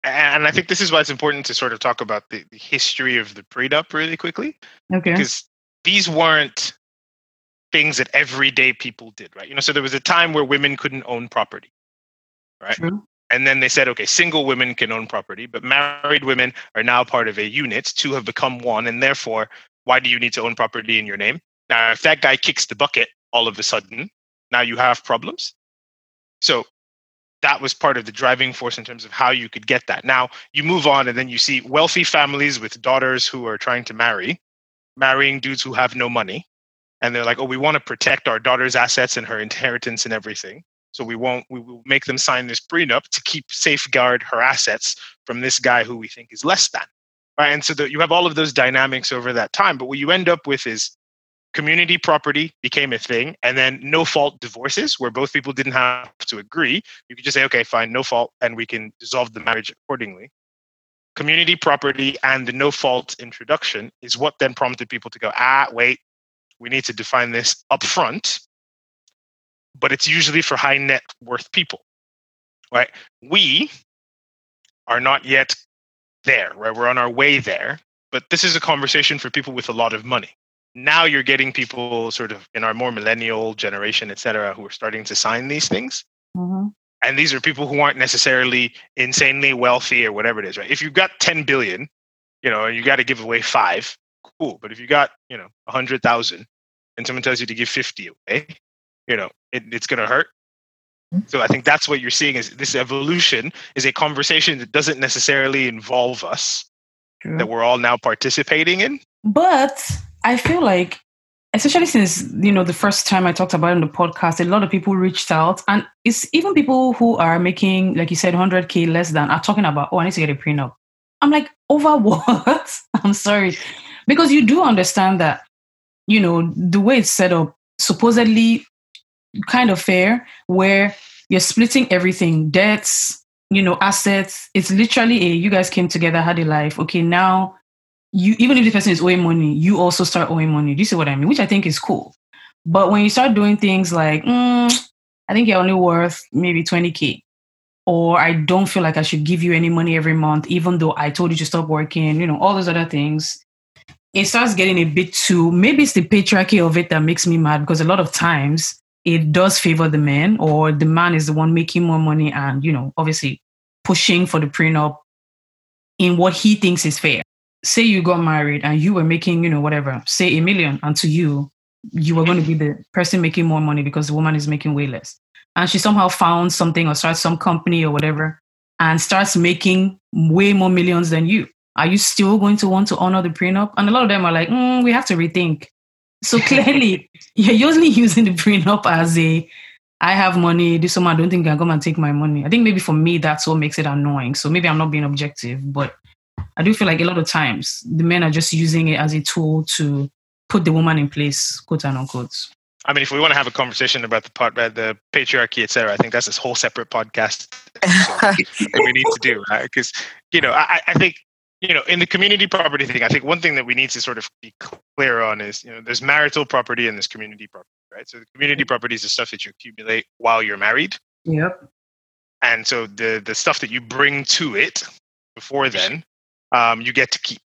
And I think this is why it's important to sort of talk about the, the history of the prenup really quickly, okay. because these weren't things that everyday people did, right? You know, so there was a time where women couldn't own property, right? True. And then they said, okay, single women can own property, but married women are now part of a unit. Two have become one, and therefore, why do you need to own property in your name? Now, if that guy kicks the bucket all of a sudden, now you have problems. So that was part of the driving force in terms of how you could get that. Now you move on, and then you see wealthy families with daughters who are trying to marry, marrying dudes who have no money, and they're like, "Oh, we want to protect our daughter's assets and her inheritance and everything." So we won't. We will make them sign this prenup to keep safeguard her assets from this guy who we think is less than. Right, and so that you have all of those dynamics over that time. But what you end up with is community property became a thing, and then no fault divorces, where both people didn't have to agree. You could just say, "Okay, fine, no fault," and we can dissolve the marriage accordingly. Community property and the no fault introduction is what then prompted people to go, "Ah, wait, we need to define this up front." but it's usually for high net worth people, right? We are not yet there, right? We're on our way there, but this is a conversation for people with a lot of money. Now you're getting people sort of in our more millennial generation, et cetera, who are starting to sign these things. Mhm. and these are people who aren't necessarily insanely wealthy or whatever it is, right? If you've got 10 billion, you know, and you got to give away five, cool. But if you got, you know, 100,000 and someone tells you to give 50 away, you know, it, it's going to hurt. Mm-hmm. So I think that's what you're seeing is this evolution is a conversation that doesn't necessarily involve us, True. that we're all now participating in. But I feel like especially since you know the first time I talked about it in the podcast, a lot of people reached out, and it's even people who are making, like you said, 100k less than are talking about, oh, I need to get a prenup. I'm like, over what? I'm sorry, because you do understand that, you know, the way it's set up, supposedly kind of fair, where you're splitting everything, debts, you know, assets. It's literally a you guys came together, had a life. Okay, now you even if the person is owing money, you also start owing money. Do you see what I mean? Which I think is cool. But when you start doing things like, mm, I think you're only worth maybe 20K, or I don't feel like I should give you any money every month, even though I told you to stop working, you know, all those other things, it starts getting a bit too, maybe it's the patriarchy of it that makes me mad because a lot of times it does favor the man, or the man is the one making more money and, you know, obviously pushing for the prenup in what he thinks is fair say you got married and you were making, you know, whatever, say a million, and to you, you were going to be the person making more money because the woman is making way less. And she somehow found something or starts some company or whatever and starts making way more millions than you. Are you still going to want to honor the prenup? And a lot of them are like, mm, we have to rethink. So clearly, you're usually using the prenup as a I have money. This woman, I don't think I come and take my money. I think maybe for me, that's what makes it annoying. So maybe I'm not being objective, but I do feel like a lot of times the men are just using it as a tool to put the woman in place, quote and unquote. I mean, if we want to have a conversation about the part, uh, the patriarchy, etc., I think that's this whole separate podcast that we need to do, right? Because you know, I, I think you know, in the community property thing, I think one thing that we need to sort of be clear on is, you know, there's marital property and there's community property, right? So the community property is the stuff that you accumulate while you're married. Yep. And so the the stuff that you bring to it before then um, you get to keep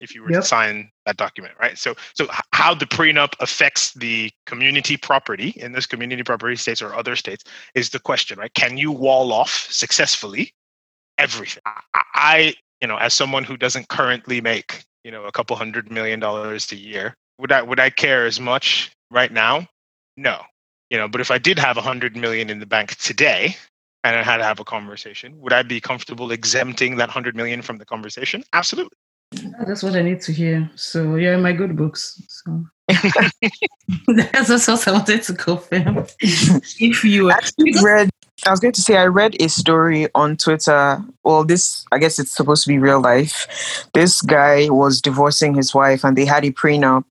if you were yep. to sign that document, right? So, so how the prenup affects the community property in this community property states or other states is the question, right? Can you wall off successfully everything? I, you know, as someone who doesn't currently make, you know, a couple hundred million dollars a year, would I would I care as much right now? No, you know. But if I did have a hundred million in the bank today, and I had to have a conversation. Would I be comfortable exempting that hundred million from the conversation? Absolutely. That's what I need to hear. So yeah, my good books. So that's what I wanted to confirm. if you actually read, I was going to say I read a story on Twitter. Well, this I guess it's supposed to be real life. This guy was divorcing his wife, and they had a prenup.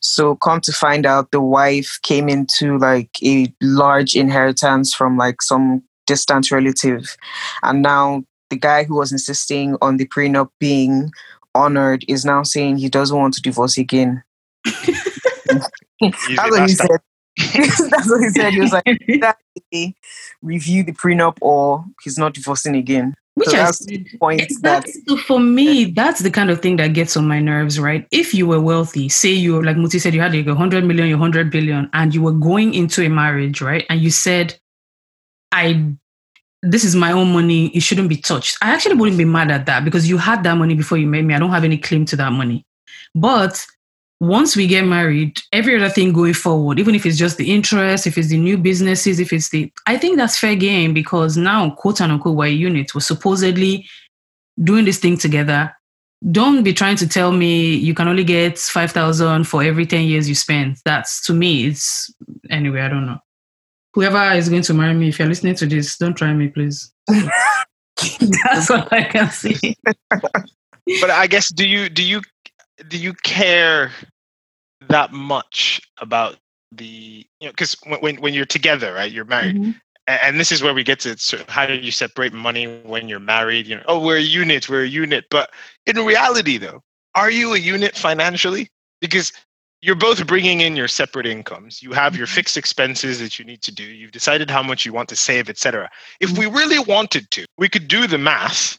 So come to find out, the wife came into like a large inheritance from like some distant relative. And now the guy who was insisting on the prenup being honored is now saying he doesn't want to divorce again. That's what he said. That's what he said. He was like, review the prenup or he's not divorcing again. Which so that's the point that for me, that's the kind of thing that gets on my nerves, right? If you were wealthy, say you like Muti said, you had like a hundred million, a hundred billion, and you were going into a marriage, right? And you said, I this is my own money. It shouldn't be touched. I actually wouldn't be mad at that because you had that money before you met me. I don't have any claim to that money. But once we get married, every other thing going forward, even if it's just the interest, if it's the new businesses, if it's the, I think that's fair game because now, quote unquote, we're a unit. We're supposedly doing this thing together. Don't be trying to tell me you can only get 5,000 for every 10 years you spend. That's to me, it's, anyway, I don't know whoever is going to marry me, if you're listening to this, don't try me, please. That's all I can say. but I guess do you do you do you care that much about the you know because when when you're together, right? You're married. Mm-hmm. And this is where we get to sort of how do you separate money when you're married? You know, oh, we're a unit, we're a unit. But in reality, though, are you a unit financially? Because you're both bringing in your separate incomes you have your mm-hmm. fixed expenses that you need to do you've decided how much you want to save etc if we really wanted to we could do the math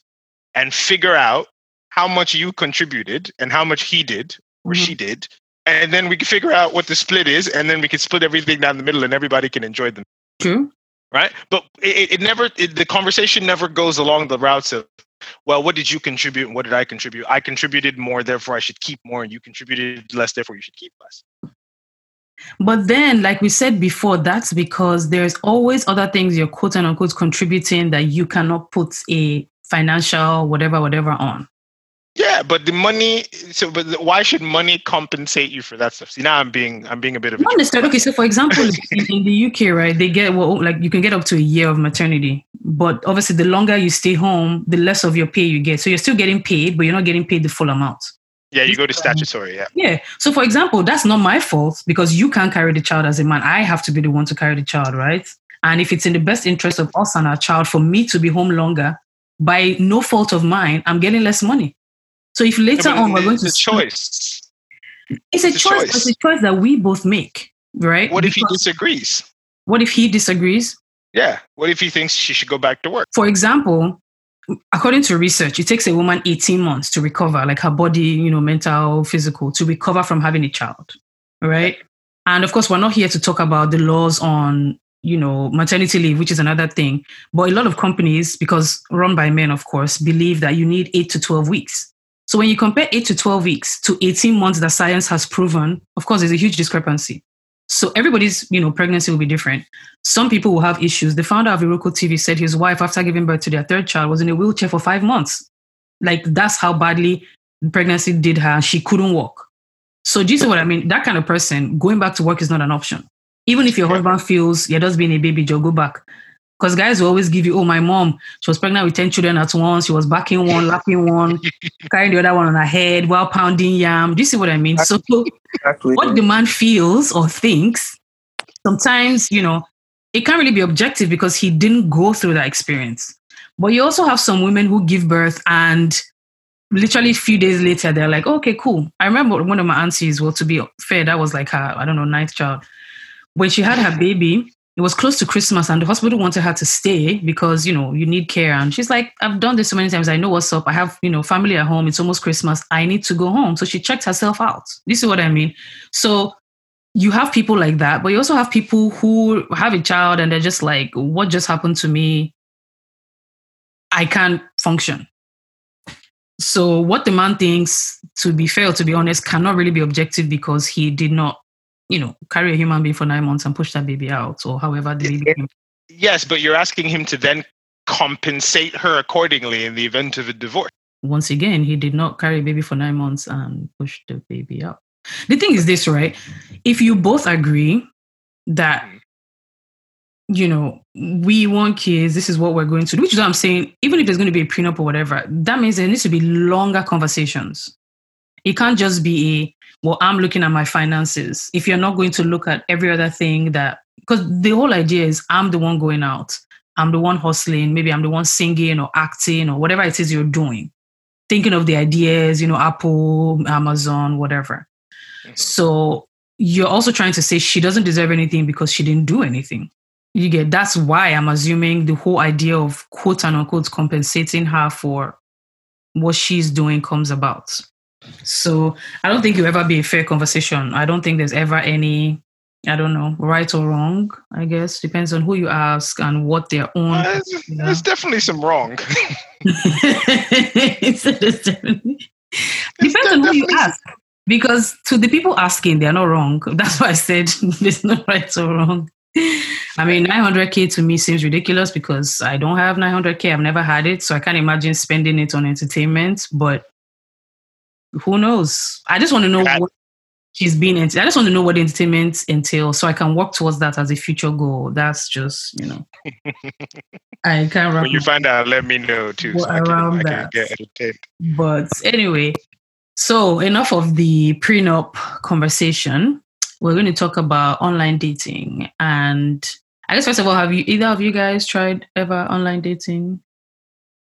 and figure out how much you contributed and how much he did or mm-hmm. she did and then we could figure out what the split is and then we can split everything down the middle and everybody can enjoy them true right? But it, it never, it, the conversation never goes along the routes of, well, what did you contribute and what did I contribute? I contributed more, therefore I should keep more, and you contributed less, therefore you should keep less. But then, like we said before, that's because there's always other things you're quote unquote contributing that you cannot put a financial whatever, whatever on. Yeah, but the money. So, but why should money compensate you for that stuff? See, now I'm being, I'm being a bit of a. Necessarily. Okay, so for example, in, in, the UK, right, they get well, like you can get up to a year of maternity, but obviously, the longer you stay home, the less of your pay you get. So you're still getting paid, but you're not getting paid the full amount. Yeah, you go to statutory. Yeah. Yeah. So, for example, that's not my fault because you can't carry the child as a man. I have to be the one to carry the child, right? And if it's in the best interest of us and our child for me to be home longer, by no fault of mine, I'm getting less money. So if later on we're going to choice, it's, a, choice, choice. It's a choice that we both make, right? What if he disagrees? What if he disagrees? Yeah. What if he thinks she should go back to work? For example, according to research, it takes a woman 18 months to recover, like her body, you know, mental, physical, to recover from having a child, right? And of course, we're not here to talk about the laws on you know, maternity leave, which is another thing. But a lot of companies, because run by men, of course, believe that you need eight to 12 weeks. So when you compare eight to 12 weeks to 18 months that science has proven, of course, there's a huge discrepancy. So everybody's, you know, pregnancy will be different. Some people will have issues. The founder of Iroko TV said his wife, after giving birth to their third child, was in a wheelchair for five months. Like that's how badly pregnancy did her. She couldn't walk. So do you see what I mean? That kind of person, going back to work is not an option. Even if your husband feels you're just being a baby, Joe, go back. Because guys will always give you, oh, my mom, she was pregnant with 10 children at once. She was backing one, lapping one, carrying the other one on her head while pounding yam. Do you see what I mean? So, exactly. what the man feels or thinks, sometimes, you know, it can't really be objective because he didn't go through that experience. But you also have some women who give birth and literally a few days later, they're like, okay, cool. I remember one of my aunties, well, to be fair, that was like her, I don't know, ninth child when she had her baby, it was close to Christmas and the hospital wanted her to stay because, you know, you need care. And she's like, I've done this so many times. I know what's up. I have, you know, family at home. It's almost Christmas. I need to go home. So she checked herself out. This is what I mean. So you have people like that, but you also have people who have a child and they're just like, what just happened to me? I can't function. So what the man thinks, to be fair, to be honest, cannot really be objective because he did not you know, carry a human being for nine months and push that baby out or however the baby came. Yes, but you're asking him to then compensate her accordingly in the event of a divorce. Once again, he did not carry a baby for nine months and push the baby out. The thing is this, right? If you both agree that mm. you know, we want kids, this is what we're going to do, which is what I'm saying, even if there's going to be a prenup or whatever, that means there needs to be longer conversations. It can't just be a, well, I'm looking at my finances. If you're not going to look at every other thing that, because the whole idea is I'm the one going out, I'm the one hustling, maybe I'm the one singing or acting or whatever it is you're doing, thinking of the ideas, you know, Apple, Amazon, whatever. Mm-hmm. So you're also trying to say she doesn't deserve anything because she didn't do anything. You get that's why I'm assuming the whole idea of quote unquote compensating her for what she's doing comes about. So I don't think you'll ever be a fair conversation. I don't think there's ever any, I don't know, right or wrong. I guess depends on who you ask and what their own. Uh, there's, you know. there's, definitely some wrong. definitely, depends on who you ask. Because to the people asking, they're not wrong. That's why I said there's no right or wrong. I mean, 900k to me seems ridiculous because I don't have 900k. I've never had it, so I can't imagine spending it on entertainment. But who knows? I just want to know what she's been into. I just want to know what the entertainment entails so I can work towards that as a future goal. That's just, you know. I can't When you find out, let me know too. So around I can, I can that. But anyway, so enough of the prenup conversation. We're going to talk about online dating. And I guess first of all, have you either of you guys tried ever online dating?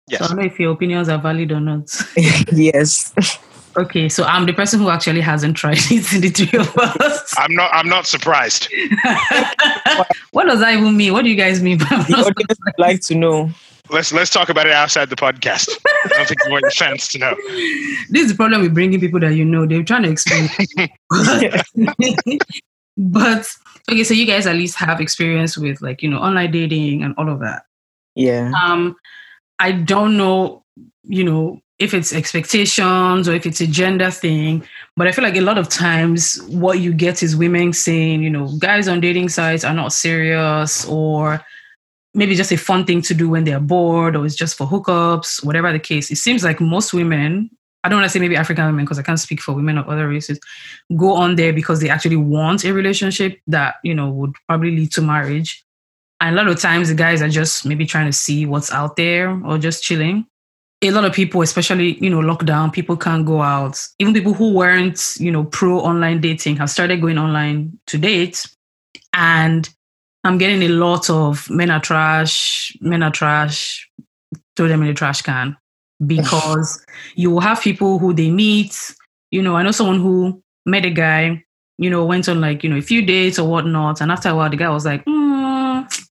Yes. So I don't know if your opinions are valid or not. yes. Okay, so I'm the person who actually hasn't tried it in the three of us. I'm not. I'm not surprised. what does that even mean? What do you guys mean? I'd like to know. Let's let's talk about it outside the podcast. I don't think you want your fans to know. This is the problem with bringing people that you know. They're trying to explain, but Okay, so you guys at least have experience with like, you know, online dating and all of that. Yeah. Um, I don't know, you know, if it's expectations or if it's a gender thing, but I feel like a lot of times what you get is women saying, you know, guys on dating sites are not serious or maybe just a fun thing to do when they're bored or it's just for hookups, whatever the case. It seems like most women, I don't want to say maybe African women because I can't speak for women of other races, go on there because they actually want a relationship that, you know, would probably lead to marriage. And a lot of times the guys are just maybe trying to see what's out there or just chilling. A lot of people, especially, you know, lockdown, people can't go out. Even people who weren't, you know, pro online dating have started going online to date. And I'm getting a lot of men are trash, men are trash, throw them in the trash can. Because you will have people who they meet, you know, I know someone who met a guy, you know, went on like, you know, a few dates or whatnot. And after a while, the guy was like, mm,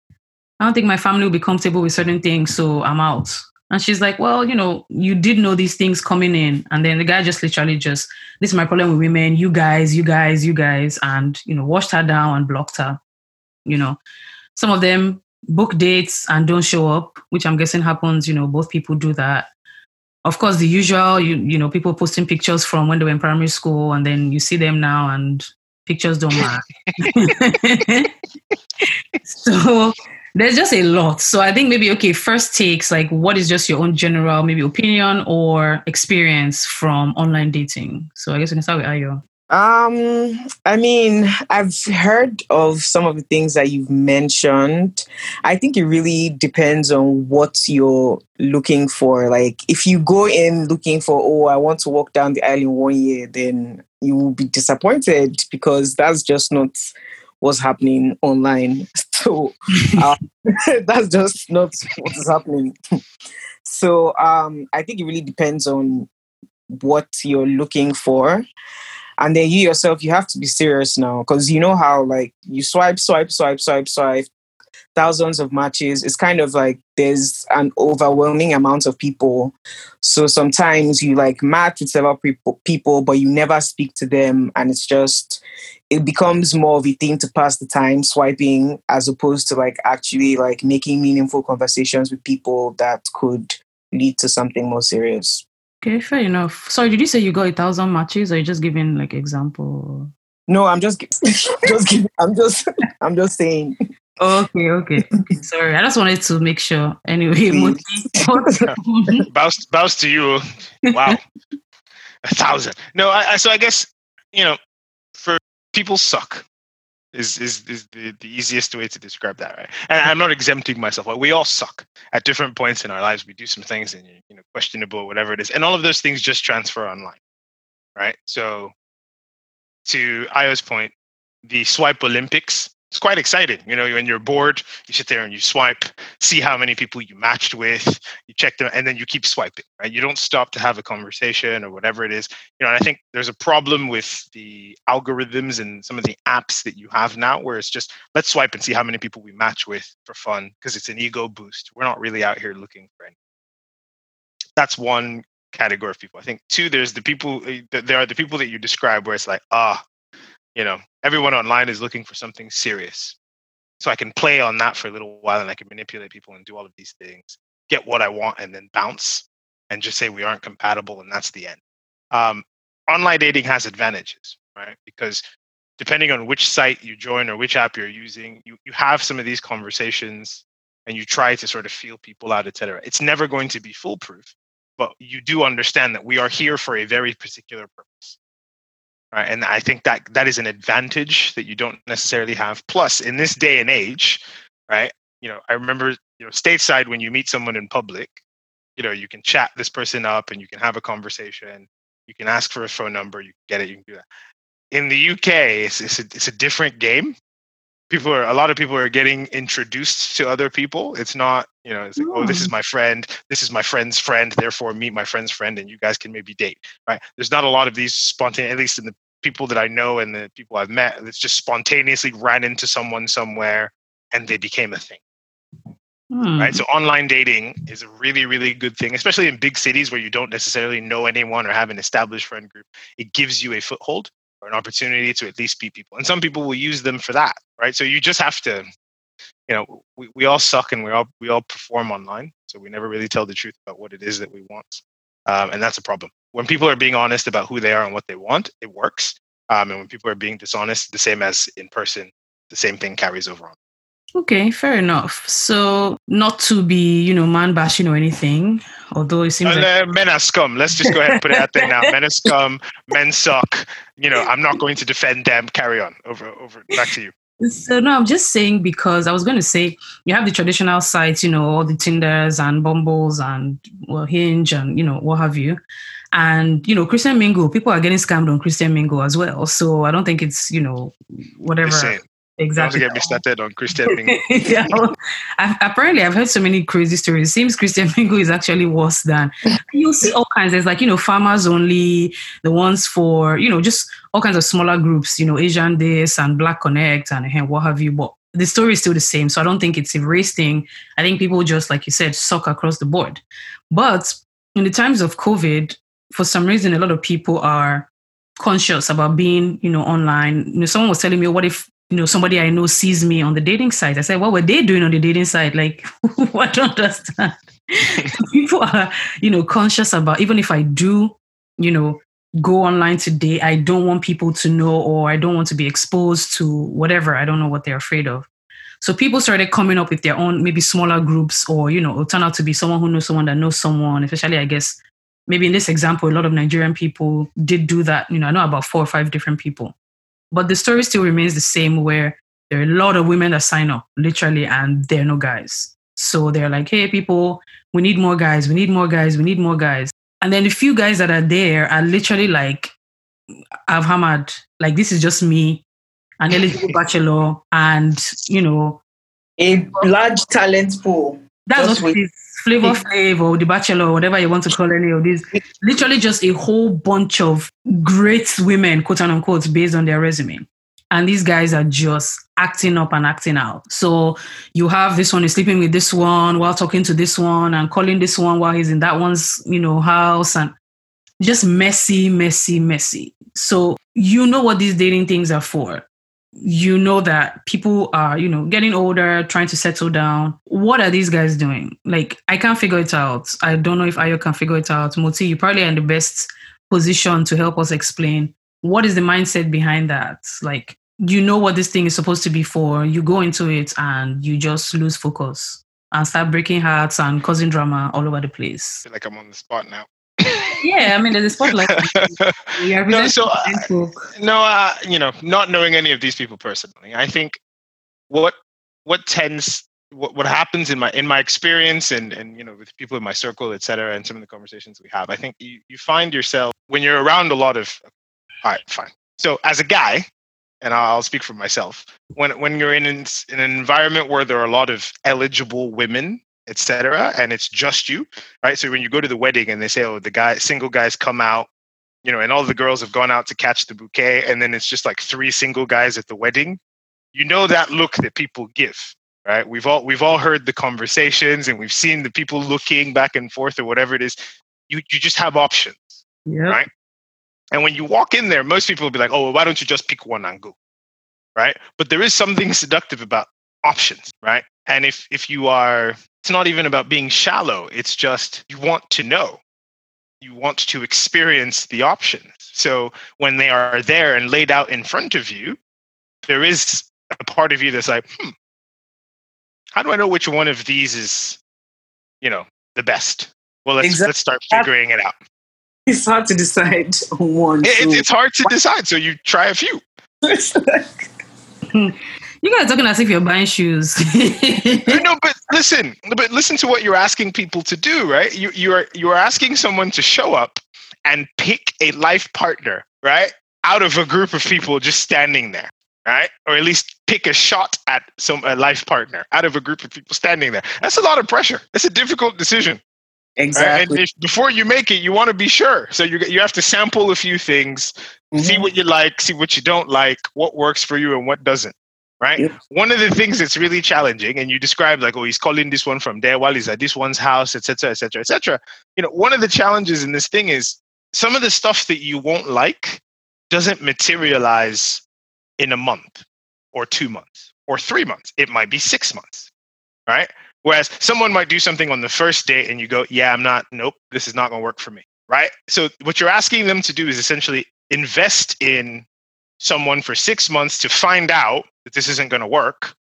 I don't think my family will be comfortable with certain things, so I'm out. And she's like, Well, you know, you did know these things coming in. And then the guy just literally just, this is my problem with women, you guys, you guys, you guys, and, you know, washed her down and blocked her you know. Some of them book dates and don't show up which i'm guessing happens you know both people do that. Of course the usual you you know people posting pictures from when they were in primary school and then you see them now and pictures don't match so there's just a lot so i think maybe okay first takes like what is just your own general maybe opinion or experience from online dating so i guess we can start with ayo um, I mean, I've heard of some of the things that you've mentioned. I think it really depends on what you're looking for. Like, if you go in looking for, oh, I want to walk down the aisle in one year, then you will be disappointed because that's just not what's happening online. So, uh, that's just not what is happening. so, um, I think it really depends on what you're looking for and then you yourself you have to be serious now because you know how like you swipe swipe swipe swipe swipe thousands of matches it's kind of like there's an overwhelming amount of people so sometimes you like match with several people, people but you never speak to them and it's just it becomes more of a thing to pass the time swiping as opposed to like actually like making meaningful conversations with people that could lead to something more serious Okay, fair enough. Sorry, did you say you got a thousand matches, or you just giving like example? No, I'm just just giving, I'm just I'm just saying. Okay, okay, okay. Sorry, I just wanted to make sure. Anyway, bows bows to you. Wow, a thousand. No, I, I so I guess you know, for people suck is is is the, the easiest way to describe that, right? And I'm not exempting myself. Like we all suck at different points in our lives. We do some things and you know questionable, whatever it is, and all of those things just transfer online, right? So, to Ayo's point, the swipe Olympics it's quite exciting. You know, when you're bored, you sit there and you swipe, see how many people you matched with, you check them, and then you keep swiping, right? You don't stop to have a conversation or whatever it is. You know, and I think there's a problem with the algorithms and some of the apps that you have now where it's just let's swipe and see how many people we match with for fun because it's an ego boost. We're not really out here looking for any. That's one category of people. I think two, there's the people, eh, there are the people that you describe where it's like, ah, you know everyone online is looking for something serious. So i can play on that for a little while and i can manipulate people and do all of these things get what i want and then bounce and just say we aren't compatible and that's the end. Um, online dating has advantages right? Because depending on which site you join or which app you're using you, you have some of these conversations and you try to sort of feel people out etc it's never going to be foolproof but you do understand that we are here for a very particular purpose Right. And I think that that is an advantage that you don't necessarily have. Plus, in this day and age, right? You know, I remember, you know, stateside when you meet someone in public, you know, you can chat this person up and you can have a conversation. You can ask for a phone number. You can get it. You can do that. In the UK, it's it's a, it's a different game. People are a lot of people are getting introduced to other people. It's not, you know, it's like, oh, this is my friend. This is my friend's friend. Therefore, meet my friend's friend, and you guys can maybe date. Right? There's not a lot of these spontaneous, at least in the people that I know and the people I've met that's just spontaneously ran into someone somewhere and they became a thing. Hmm. Right. So online dating is a really, really good thing, especially in big cities where you don't necessarily know anyone or have an established friend group. It gives you a foothold. Or an opportunity to at least meet people. And some people will use them for that, right? So you just have to, you know, we, we all suck and we all we all perform online. So we never really tell the truth about what it is that we want. Um, and that's a problem. When people are being honest about who they are and what they want, it works. Um, and when people are being dishonest, the same as in person, the same thing carries over on. Okay, fair enough. So, not to be, you know, man bashing or anything, although it seems Uh, like men are scum. Let's just go ahead and put it out there now. Men are scum. Men suck. You know, I'm not going to defend them. Carry on. Over, over. Back to you. So no, I'm just saying because I was going to say you have the traditional sites, you know, all the Tinders and Bumbles and well, Hinge and you know what have you, and you know Christian Mingle. People are getting scammed on Christian Mingle as well. So I don't think it's you know whatever Just saying. Don't get me started on Christian Mingle. yeah, well, I've, apparently, I've heard so many crazy stories. It seems Christian Mingle is actually worse than you'll see all kinds. There's like you know farmers only, the ones for you know just all kinds of smaller groups. You know Asian this and Black Connect and eh, what have you. But the story is still the same. So I don't think it's a race thing. I think people just like you said suck across the board. But in the times of COVID, for some reason, a lot of people are conscious about being you know online. You know, someone was telling me, what if you know somebody I know sees me on the dating site. I said, what were they doing on the dating site? Like, I don't understand. People are, you know, conscious about even if I do, you know, go online today, I don't want people to know or I don't want to be exposed to whatever. I don't know what they're afraid of. So people started coming up with their own maybe smaller groups or, you know, it'll turn out to be someone who knows someone that knows someone, especially I guess maybe in this example, a lot of Nigerian people did do that. You know, I know about four or five different people. But the story still remains the same where there are a lot of women that sign up, literally, and there are no guys. So they're like, hey, people, we need more guys, we need more guys, we need more guys. And then the few guys that are there are literally like, I've hammered, like, this is just me, an eligible bachelor, and, you know, A large talent pool. that's what it is. Flavor Flav or The Bachelor or whatever you want to call any of these. Literally just a whole bunch of great women, quote unquote, based on their resume. And these guys are just acting up and acting out. So you have this one is sleeping with this one while talking to this one and calling this one while he's in that one's, you know, house and just messy, messy, messy. So you know what these dating things are for you know that people are, you know, getting older, trying to settle down. What are these guys doing? Like, I can't figure it out. I don't know if Ayo can figure it out. Moti, you probably are in the best position to help us explain what is the mindset behind that. Like, you know what this thing is supposed to be for. You go into it and you just lose focus and start breaking hearts and causing drama all over the place. Like I'm on the spot now. Yeah, I mean, there's a spotlight. We are no, so uh, no, uh, you know, not knowing any of these people personally, I think what what tends what, what happens in my in my experience and and you know with people in my circle, et cetera, and some of the conversations we have, I think you, you find yourself when you're around a lot of all right, fine. So as a guy, and I'll speak for myself, when when you're in an, in an environment where there are a lot of eligible women etc. And it's just you right? So when you go to the wedding and they say oh the guy single guys come out you know and all the girls have gone out to catch the bouquet and then it's just like three single guys at the wedding you know that look that people give right? We've all we've all heard the conversations and we've seen the people looking back and forth or whatever it is. You you just have options Yeah. right? and when you walk in there most people will be like oh well, why don't you just pick one and go right? But there is something seductive about options right? And if if you are it's not even about being shallow it's just you want to know. You want to experience the options. So when they are there and laid out in front of you there is a part of you that's like hmm how do i know which one of these is you know the best? Well let's Exact- let's start figuring it out. It's hard to decide on one. It- so- it's hard to decide so you try a few You guys are talking as if you're buying shoes. no, but listen, but listen to what you're asking people to do, right? You you are you are asking someone to show up and pick a life partner, right? Out of a group of people just standing there, right? Or at least pick a shot at some a life partner out of a group of people standing there. That's a lot of pressure. That's a difficult decision. right? And if, before you make it, you want to be sure. So you you have to sample a few things, see Mhm. what you like, see what you don't like, what works for you and what doesn't. Right. Yep. One of the things that's really challenging, and you described like, oh, he's calling this one from there while he's at this one's house, etc., etc., etc. You know, one of the challenges in this thing is some of the stuff that you won't like doesn't materialize in a month or two months or three months. It might be six months, right? Whereas someone might do something on the first date and you go, yeah, I'm not, nope, this is not going to work for me, right? So what you're asking them to do is essentially invest in someone for six months to find out that this isn't going to work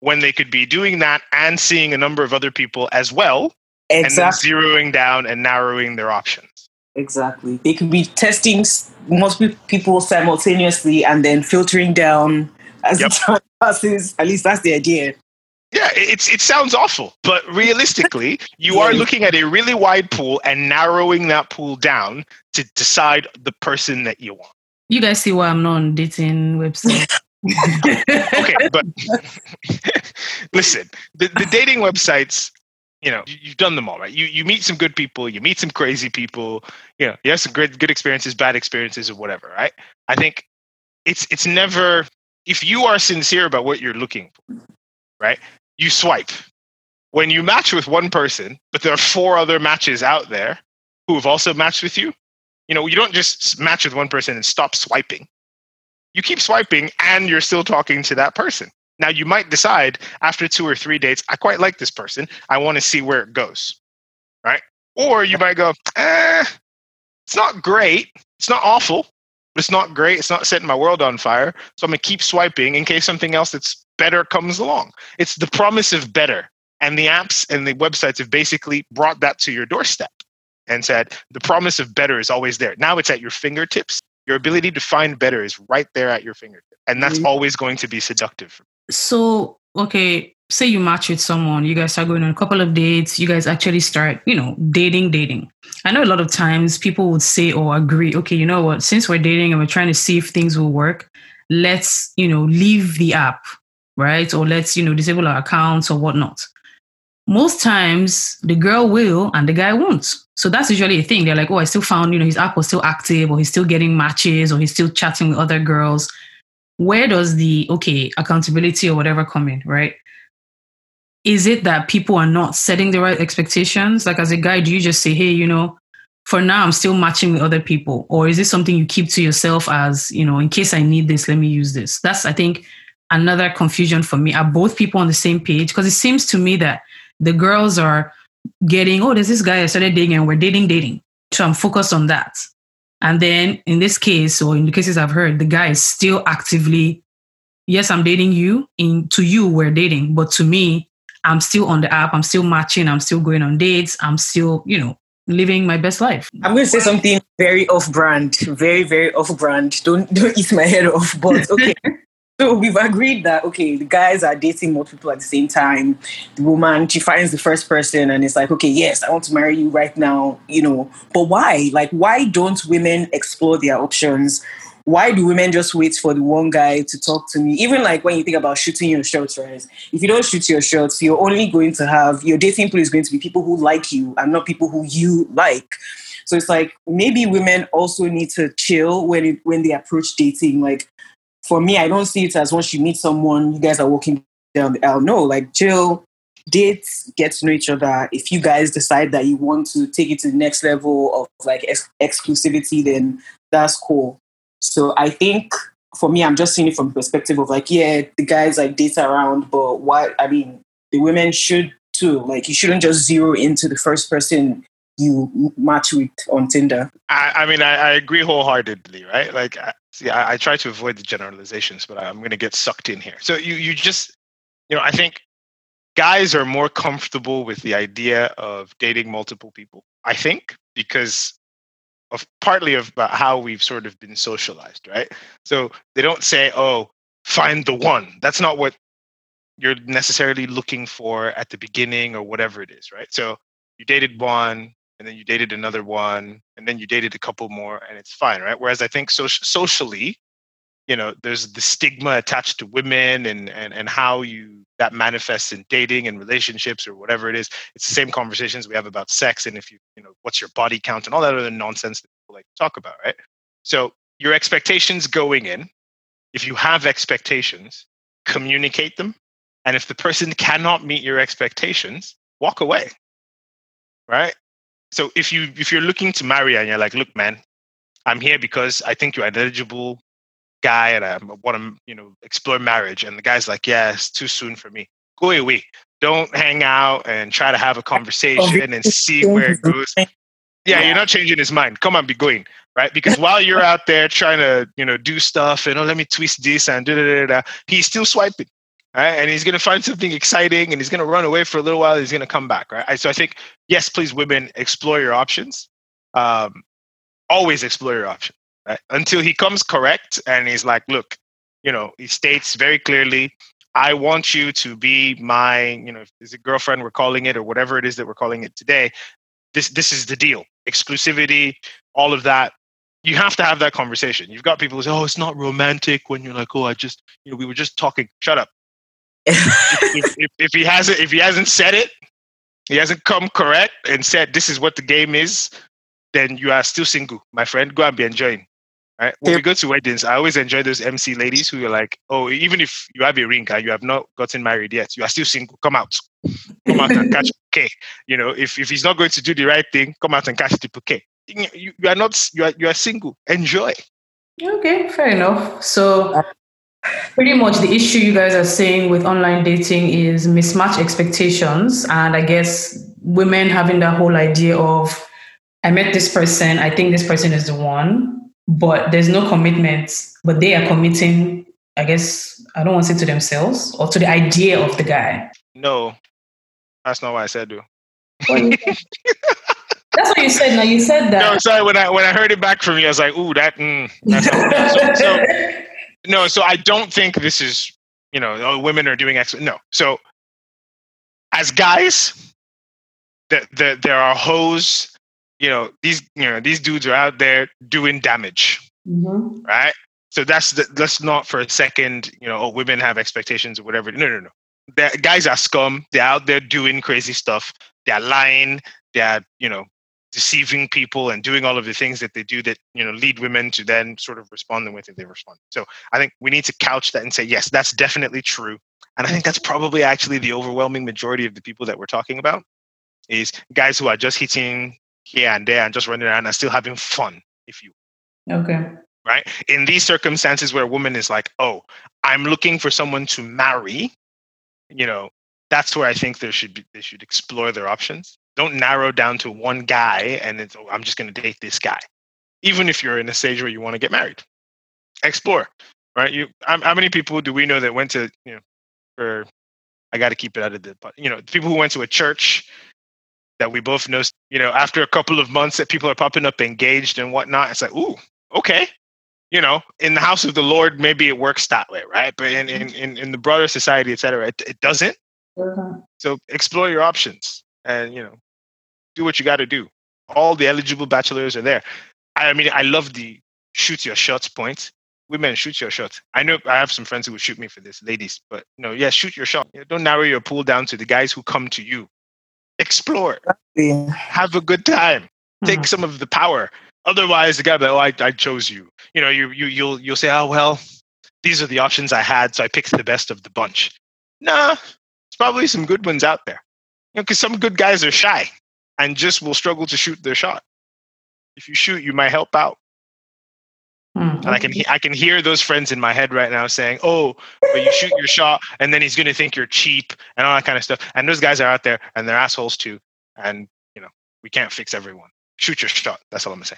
when they could be doing that and seeing a number of other people as well Exactly. and then zeroing down and narrowing their options. Exactly. They could be testing multiple people simultaneously and then filtering down as Yep. the time passes. At least that's the idea. Yeah, it- it's it sounds awful, but realistically, you are looking at a really wide pool and narrowing that pool down to decide the person that you want. You guys see why I'm not on dating website. Okay, but listen, the, the dating websites, you know, you- you've done them all, right? You you meet some good people, you meet some crazy people, you know, you have some good good experiences, bad experiences, or whatever, right? I think it's it's never if you are sincere about what you're looking for, right? You swipe. When you match with one person, but there are four other matches out there who have also matched with you, you know, you don't just match with one person and stop swiping. You keep swiping and you're still talking to that person. Now, you might decide after two or three dates, I quite like this person. I want to see where it goes, right? Or you might go, eh, it's not great. It's not awful, but it's not great. It's not setting my world on fire. So I'm going to keep swiping in case something else that's better comes along. It's the promise of better. And the apps and the websites have basically brought that to your doorstep and said, the promise of better is always there. Now it's at your fingertips. Your ability to find better is right there at your fingertips. And that's Mhm. always going to be seductive. so, okay, say you match with someone, you guys are going on a couple of dates, you guys actually start, you know, dating, dating. I know a lot of times people would say or agree, okay, you know what, since we're dating and we're trying to see if things will work, let's, you know, leave the app, right? Or let's, you know, disable our accounts or whatnot. Most times the girl will and the guy won't. So that's usually a thing. They're like, oh, I still found, you know, his app was still active or he's still getting matches or he's still chatting with other girls. Where does the, okay, accountability or whatever come in, right? Is it that people are not setting the right expectations? Like as a guy, do you just say, hey, you know, for now I'm still matching with other people? Or is it something you keep to yourself as, you know, in case I need this, let me use this? That's, I think, another confusion for me. Are both people on the same page? Because it seems to me that the girls are getting, oh, there's this guy I started dating and we're dating, dating. So I'm focused on that. And then in this case, or in the cases I've heard, the guy is still actively, yes, I'm dating you. In to you, we're dating, but to me, I'm still on the app. I'm still matching. I'm still going on dates. I'm still, you know, living my best life. I'm going to say something very off-brand, very, very off-brand. Don't don't eat my head off. But okay, so we've agreed that okay, the guys are dating multiple people at the same time. The woman she finds the first person and it's like, okay, yes, I want to marry you right now. You know, but why? Like, why don't women explore their options? Why do women just wait for the one guy to talk to me? Even like when you think about shooting your shots, right? If you don't shoot your shots, you're only going to have your dating pool is going to be people who like you and not people who you like. So it's like maybe women also need to chill when it, when they approach dating. Like for me, I don't see it as once you meet someone, you guys are walking down the aisle. No, like chill, date, get to know each other. If you guys decide that you want to take it to the next level of like ex- exclusivity, then that's cool. So I think for me, I'm just seeing it from the perspective of like, yeah, the guys like date around, but why? I mean, the women should too. Like, you shouldn't just zero into the first person you match with on Tinder. I, I mean, I, I agree wholeheartedly, right? Like, see, I, I try to avoid the generalizations, but I'm going to get sucked in here. So you, you just, you know, I think guys are more comfortable with the idea of dating multiple people. I think because of partly of about how we've sort of been socialized, right? So they don't say, "Oh, find the one." That's not what you're necessarily looking for at the beginning or whatever it is, right? So you dated one, and then you dated another one, and then you dated a couple more, and it's fine, right? Whereas I think so- socially, you know, there's the stigma attached to women and and and how you that manifests in dating and relationships or whatever it is. It's the same conversations we have about sex and if you you know what's your body count and all that other nonsense that people like to talk about, right? So your expectations going in, if you have expectations, communicate them, and if the person cannot meet your expectations, walk away, right? So if you if you're looking to marry and you're like, look, man, I'm here because I think you're an eligible guy and I want to, you know, explore marriage. And the guy's like, yeah, it's too soon for me. Go away. Don't hang out and try to have a conversation and see where it goes. Yeah, you're not changing his mind. Come on, be going right? Because while you're out there trying to, you know, do stuff and oh, let me twist this and da da da da, he's still swiping, right? And he's gonna find something exciting and he's gonna run away for a little while. He's gonna come back, right? So I think yes, please, women, explore your options. Um, always explore your options, right? Until he comes correct and he's like, look, you know, he states very clearly, I want you to be my, you know, is it girlfriend we're calling it or whatever it is that we're calling it today. This this is the deal. Exclusivity, all of that you have to have that conversation. You've got people who say, "Oh, it's not romantic," when you're like, "Oh, I just, you know, we were just talking." Shut up. If, if, if, he hasn't, if he hasn't said it, he hasn't come correct and said this is what the game is, then you are still single, my friend. Go and be enjoying. Right? When yep. we go to weddings, I always enjoy those MC ladies who are like, "Oh, even if you have a ring and you have not gotten married yet, you are still single. Come out, come out and catch okay. You know, if if he's not going to do the right thing, come out and catch the bouquet you, you are not you are you are single. Enjoy. Okay, fair enough. So uh, pretty much the issue you guys are saying with online dating is mismatch expectations and I guess women having that whole idea of I met this person, I think this person is the one, but there's no commitment, but they are committing, I guess, I don't want to say to themselves or to the idea of the guy. No, that's not what I said, though. That's what you said. Now you said that. No, sorry. When I when I heard it back from you, I was like, "Ooh, that." Mm, so, so, no, so I don't think this is you know oh, women are doing X. No, so as guys, that the, there are hoes. You know these you know these dudes are out there doing damage, mm-hmm. right? So that's the, let's not for a second you know oh women have expectations or whatever. No, no, no. The guys are scum. They're out there doing crazy stuff. They're lying. They're you know deceiving people and doing all of the things that they do that you know lead women to then sort of respond the way that they respond. So i think we need to couch that and say yes that's definitely true. And i think that's probably actually the overwhelming majority of the people that we're talking about is guys who are just hitting here and there and just running around and still having fun if you okay. Right? In these circumstances where a woman is like oh i'm looking for someone to marry you know that's where i think there should be they should explore their options don't narrow down to one guy and it's, oh, I'm just going to date this guy. Even if you're in a stage where you want to get married, explore. Right? You, how many people do we know that went to you know, for I got to keep it out of the, but you know, people who went to a church that we both know, you know, after a couple of months that people are popping up engaged and whatnot, it's like, ooh, okay. You know, in the house of the Lord, maybe it works that way, right? But in in in, in the broader society, et cetera, it, it doesn't. Mm-hmm. So explore your options and you know do what you got to do. All the eligible bachelors are there. I mean, I love the shoot your shots point. Women, shoot your shot. I know I have some friends who would shoot me for this, ladies, but no, yeah, shoot your shot. Don't narrow your pool down to the guys who come to you. Explore. Have a good time. Take mm-hmm. some of the power. Otherwise, the guy like, oh, I, I chose you. You know, you you you'll you'll say, oh well, these are the options I had, so I picked the best of the bunch. Nah, there's probably some good ones out there. You know, because some good guys are shy and just will struggle to shoot their shot. If you shoot, you might help out. Mm-hmm. And I can I can hear those friends in my head right now saying, "Oh, but you shoot your shot, and then he's going to think you're cheap and all that kind of stuff." And those guys are out there, and they're assholes too. And you know, we can't fix everyone. Shoot your shot. That's all I'm gonna say.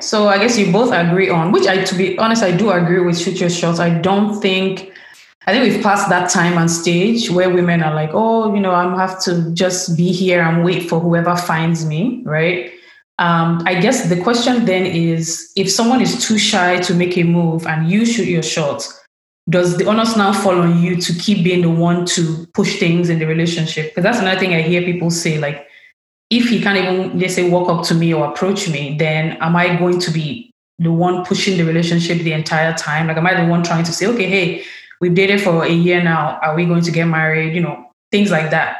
So I guess you both agree on, which I, to be honest, I do agree with shoot your shots. I don't think I think we've passed that time and stage where women are like, oh, you know, I'm have to just be here and wait for whoever finds me, right? Um, I guess the question then is if someone is too shy to make a move and you shoot your shot, does the onus now fall on you to keep being the one to push things in the relationship? Because that's another thing I hear people say, like, if he can't even, let's say, walk up to me or approach me, then am I going to be the one pushing the relationship the entire time? Like, am I the one trying to say, okay, hey, we've dated for a year now. Are we going to get married? You know, things like that.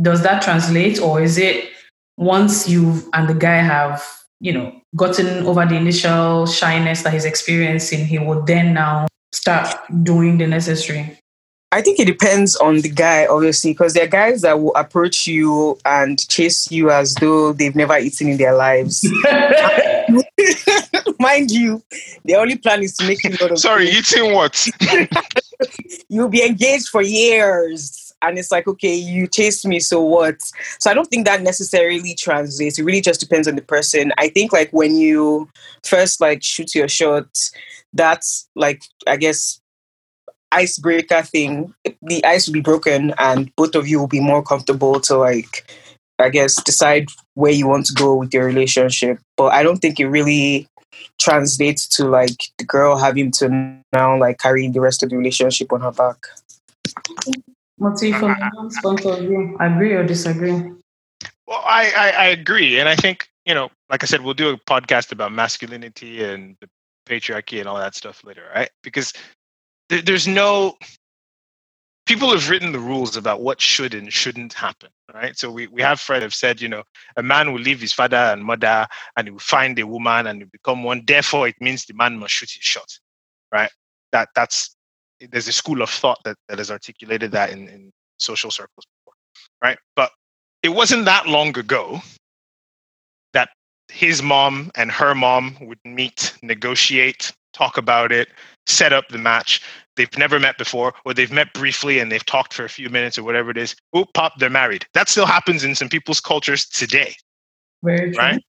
Does that translate, or is it once you and the guy have, you know, gotten over the initial shyness that he's experiencing, he will then now start doing the necessary? I think it depends on the guy, obviously, because there are guys that will approach you and chase you as though they've never eaten in their lives. mind you, the only plan is to make you go to Sorry, eating what? You'll be engaged for years. And it's like, okay, you chased me, so what? So I don't think that necessarily translates. It really just depends on the person. I think like when you first like shoot your shot, that's like I guess icebreaker thing. The ice will be broken and both of you will be more comfortable to like I guess decide where you want to go with your relationship. But I don't think it really translates to like the girl having to now like carry the rest of the relationship on her back. Moti, from a man's point of uh, view, agree or disagree? Well, I, I, I agree. And I think, you know, like I said, we'll do a podcast about masculinity and the patriarchy and all that stuff later, right? Because there, there's no people have written the rules about what should and shouldn't happen right? So we, we have fred have said you know a man will leave his father and mother and he will find a woman and he become one therefore it means the man must shoot his shot right? That that's there's a school of thought that, that has articulated that in, in social circles before right? But it wasn't that long ago that his mom and her mom would meet negotiate talk about it set up the match they've never met before, or they've met briefly and they've talked for a few minutes or whatever it is. Oop, pop, they're married. That still happens in some people's cultures today. Very true. Right?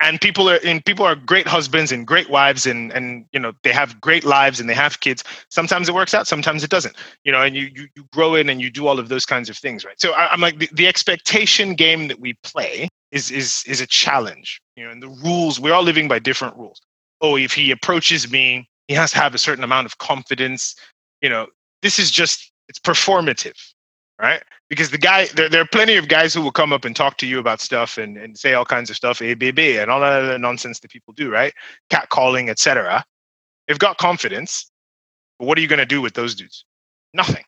And people are and people are great husbands and great wives and and you know they have great lives and they have kids. Sometimes it works out, sometimes it doesn't. You know, and you you, you grow in and you do all of those kinds of things, right? So I, am like the, the expectation game that we play is is is a challenge. You know, and the rules we're all living by different rules. Oh, if he approaches me he has to have a certain amount of confidence you know this is just it's performative right? Because the guy there, there are plenty of guys who will come up and talk to you about stuff and, and say all kinds of stuff ABB and all that other nonsense that people do right? Cat calling etc they've got confidence. But what are you going to do with those dudes? Nothing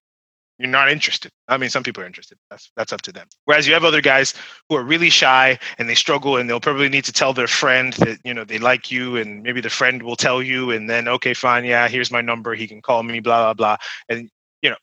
you're not interested. I mean, some people are interested. That's that's up to them. Whereas you have other guys who are really shy and they struggle, and they'll probably need to tell their friend that you know they like you, and maybe the friend will tell you, and then okay, fine, yeah, here's my number. He can call me, blah blah blah. And you know,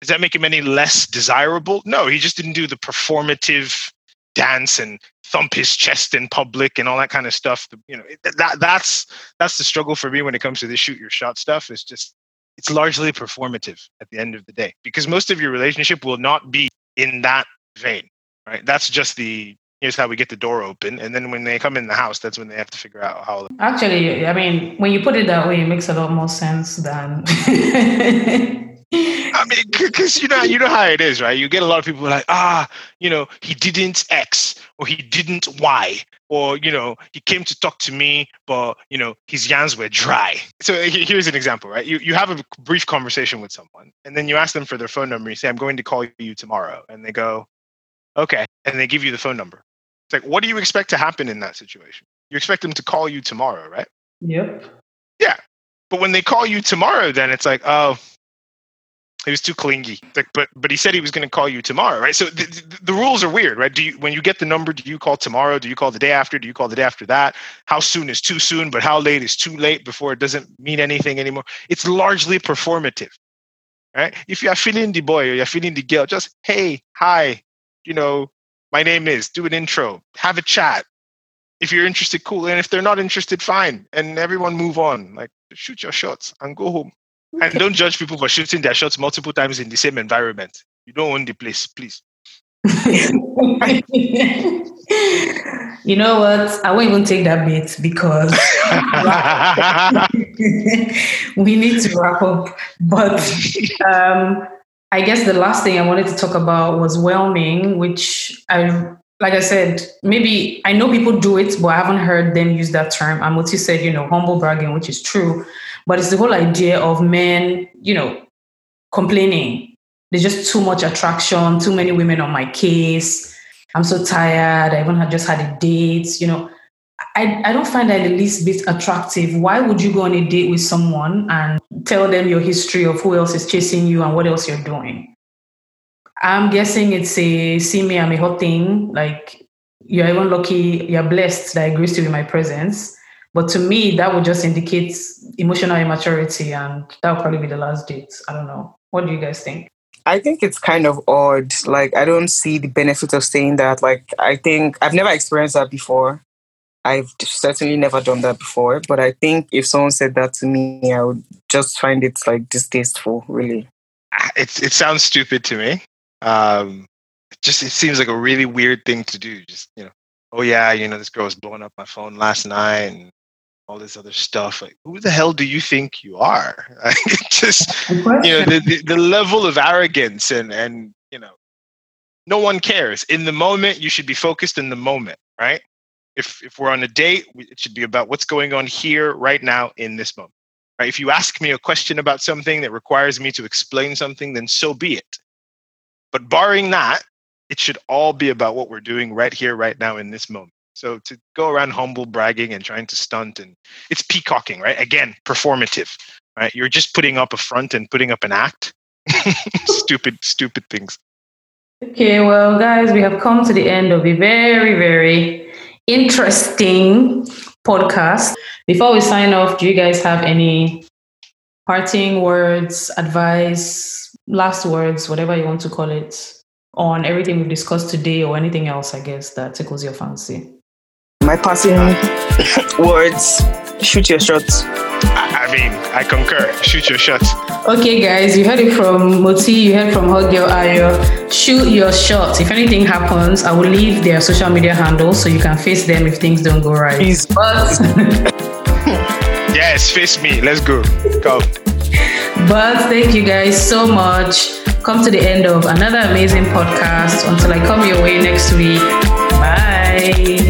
does that make him any less desirable? No, he just didn't do the performative dance and thump his chest in public and all that kind of stuff. You know, that that's that's the struggle for me when it comes to the shoot your shot stuff. It's just it's largely performative at the end of the day because most of your relationship will not be in that vein right that's just the here's how we get the door open and then when they come in the house that's when they have to figure out how actually i mean when you put it that way it makes a lot more sense than I mean, because you know, you know how it is, right? You get a lot of people like, ah, you know, he didn't X or he didn't Y, or you know, he came to talk to me, but you know, his yams were dry. So here's an example, right? You you have a brief conversation with someone, and then you ask them for their phone number. You say, "I'm going to call you tomorrow," and they go, "Okay," and they give you the phone number. It's like, what do you expect to happen in that situation? You expect them to call you tomorrow, right? Yep. Yeah, but when they call you tomorrow, then it's like, oh he was too clingy. Like, but but he said he was going to call you tomorrow, right? So the, rules are weird, right? Do you when you get the number, do you call tomorrow? Do you call the day after? Do you call the day after that? How soon is too soon? But how late is too late before it doesn't mean anything anymore? It's largely performative, right? If you are feeling the boy or you're feeling the girl, just hey, hi, you know, my name is. Do an intro, have a chat. If you're interested, cool. And if they're not interested, fine. And everyone move on. Like shoot your shots and go home. And don't judge people for shooting their shots multiple times in the same environment. You don't own the place, please. you know what? I won't even take that bit because we need to wrap up. But um, I guess the last thing I wanted to talk about was whelming, which I, like I said, maybe I know people do it, but I haven't heard them use that term. And what you said, you know, humble bragging, which is true. But it's the whole idea of men, you know, complaining. There's just too much attraction, too many women on my case. I'm so tired. I even had just had a date. You know, I, I don't find that the least bit attractive. Why would you go on a date with someone and tell them your history of who else is chasing you and what else you're doing? I'm guessing it's a see me, I'm a hot thing. Like you're even lucky, you're blessed that agrees to be my presence. But to me, that would just indicate emotional immaturity, and that would probably be the last date. I don't know. What do you guys think? I think it's kind of odd. Like, I don't see the benefit of saying that. Like, I think I've never experienced that before. I've certainly never done that before, but I think if someone said that to me, I would just find it like distasteful, really. Ah, It it sounds stupid to me. Um, it just it seems like a really weird thing to do. Just you know, oh yeah, you know this girl was blowing up my phone last night and all this other stuff. Like, who the hell do you think you are? Like, just you know the, the the level of arrogance and and you know, no one cares. In the moment, you should be focused in the moment, right? If if we're on a date, it should be about what's going on here right now in this moment. Right? If you ask me a question about something that requires me to explain something, then so be it. But barring that, it should all be about what we're doing right here, right now, in this moment. So to go around humble bragging and trying to stunt and it's peacocking, right? Again, performative, right? You're just putting up a front and putting up an act. stupid, stupid things. Okay, well, guys, we have come to the end of a very, very interesting podcast. Before we sign off, do you guys have any parting words, advice, last words, whatever you want to call it, on everything we've discussed today or anything else, I guess, that tickles your fancy? My passing words shoot your shots. I, I mean, I concur. Shoot your shots. Okay, guys, you heard it from Moti, you heard from Hot Girl Ayo. Shoot your shot. If anything happens, I will leave their social media handles so you can face them if things don't go right. Please. But, Yes, face me. Let's go. Go. but thank you guys so much. Come to the end of another amazing podcast. Until I come your way next week. Bye.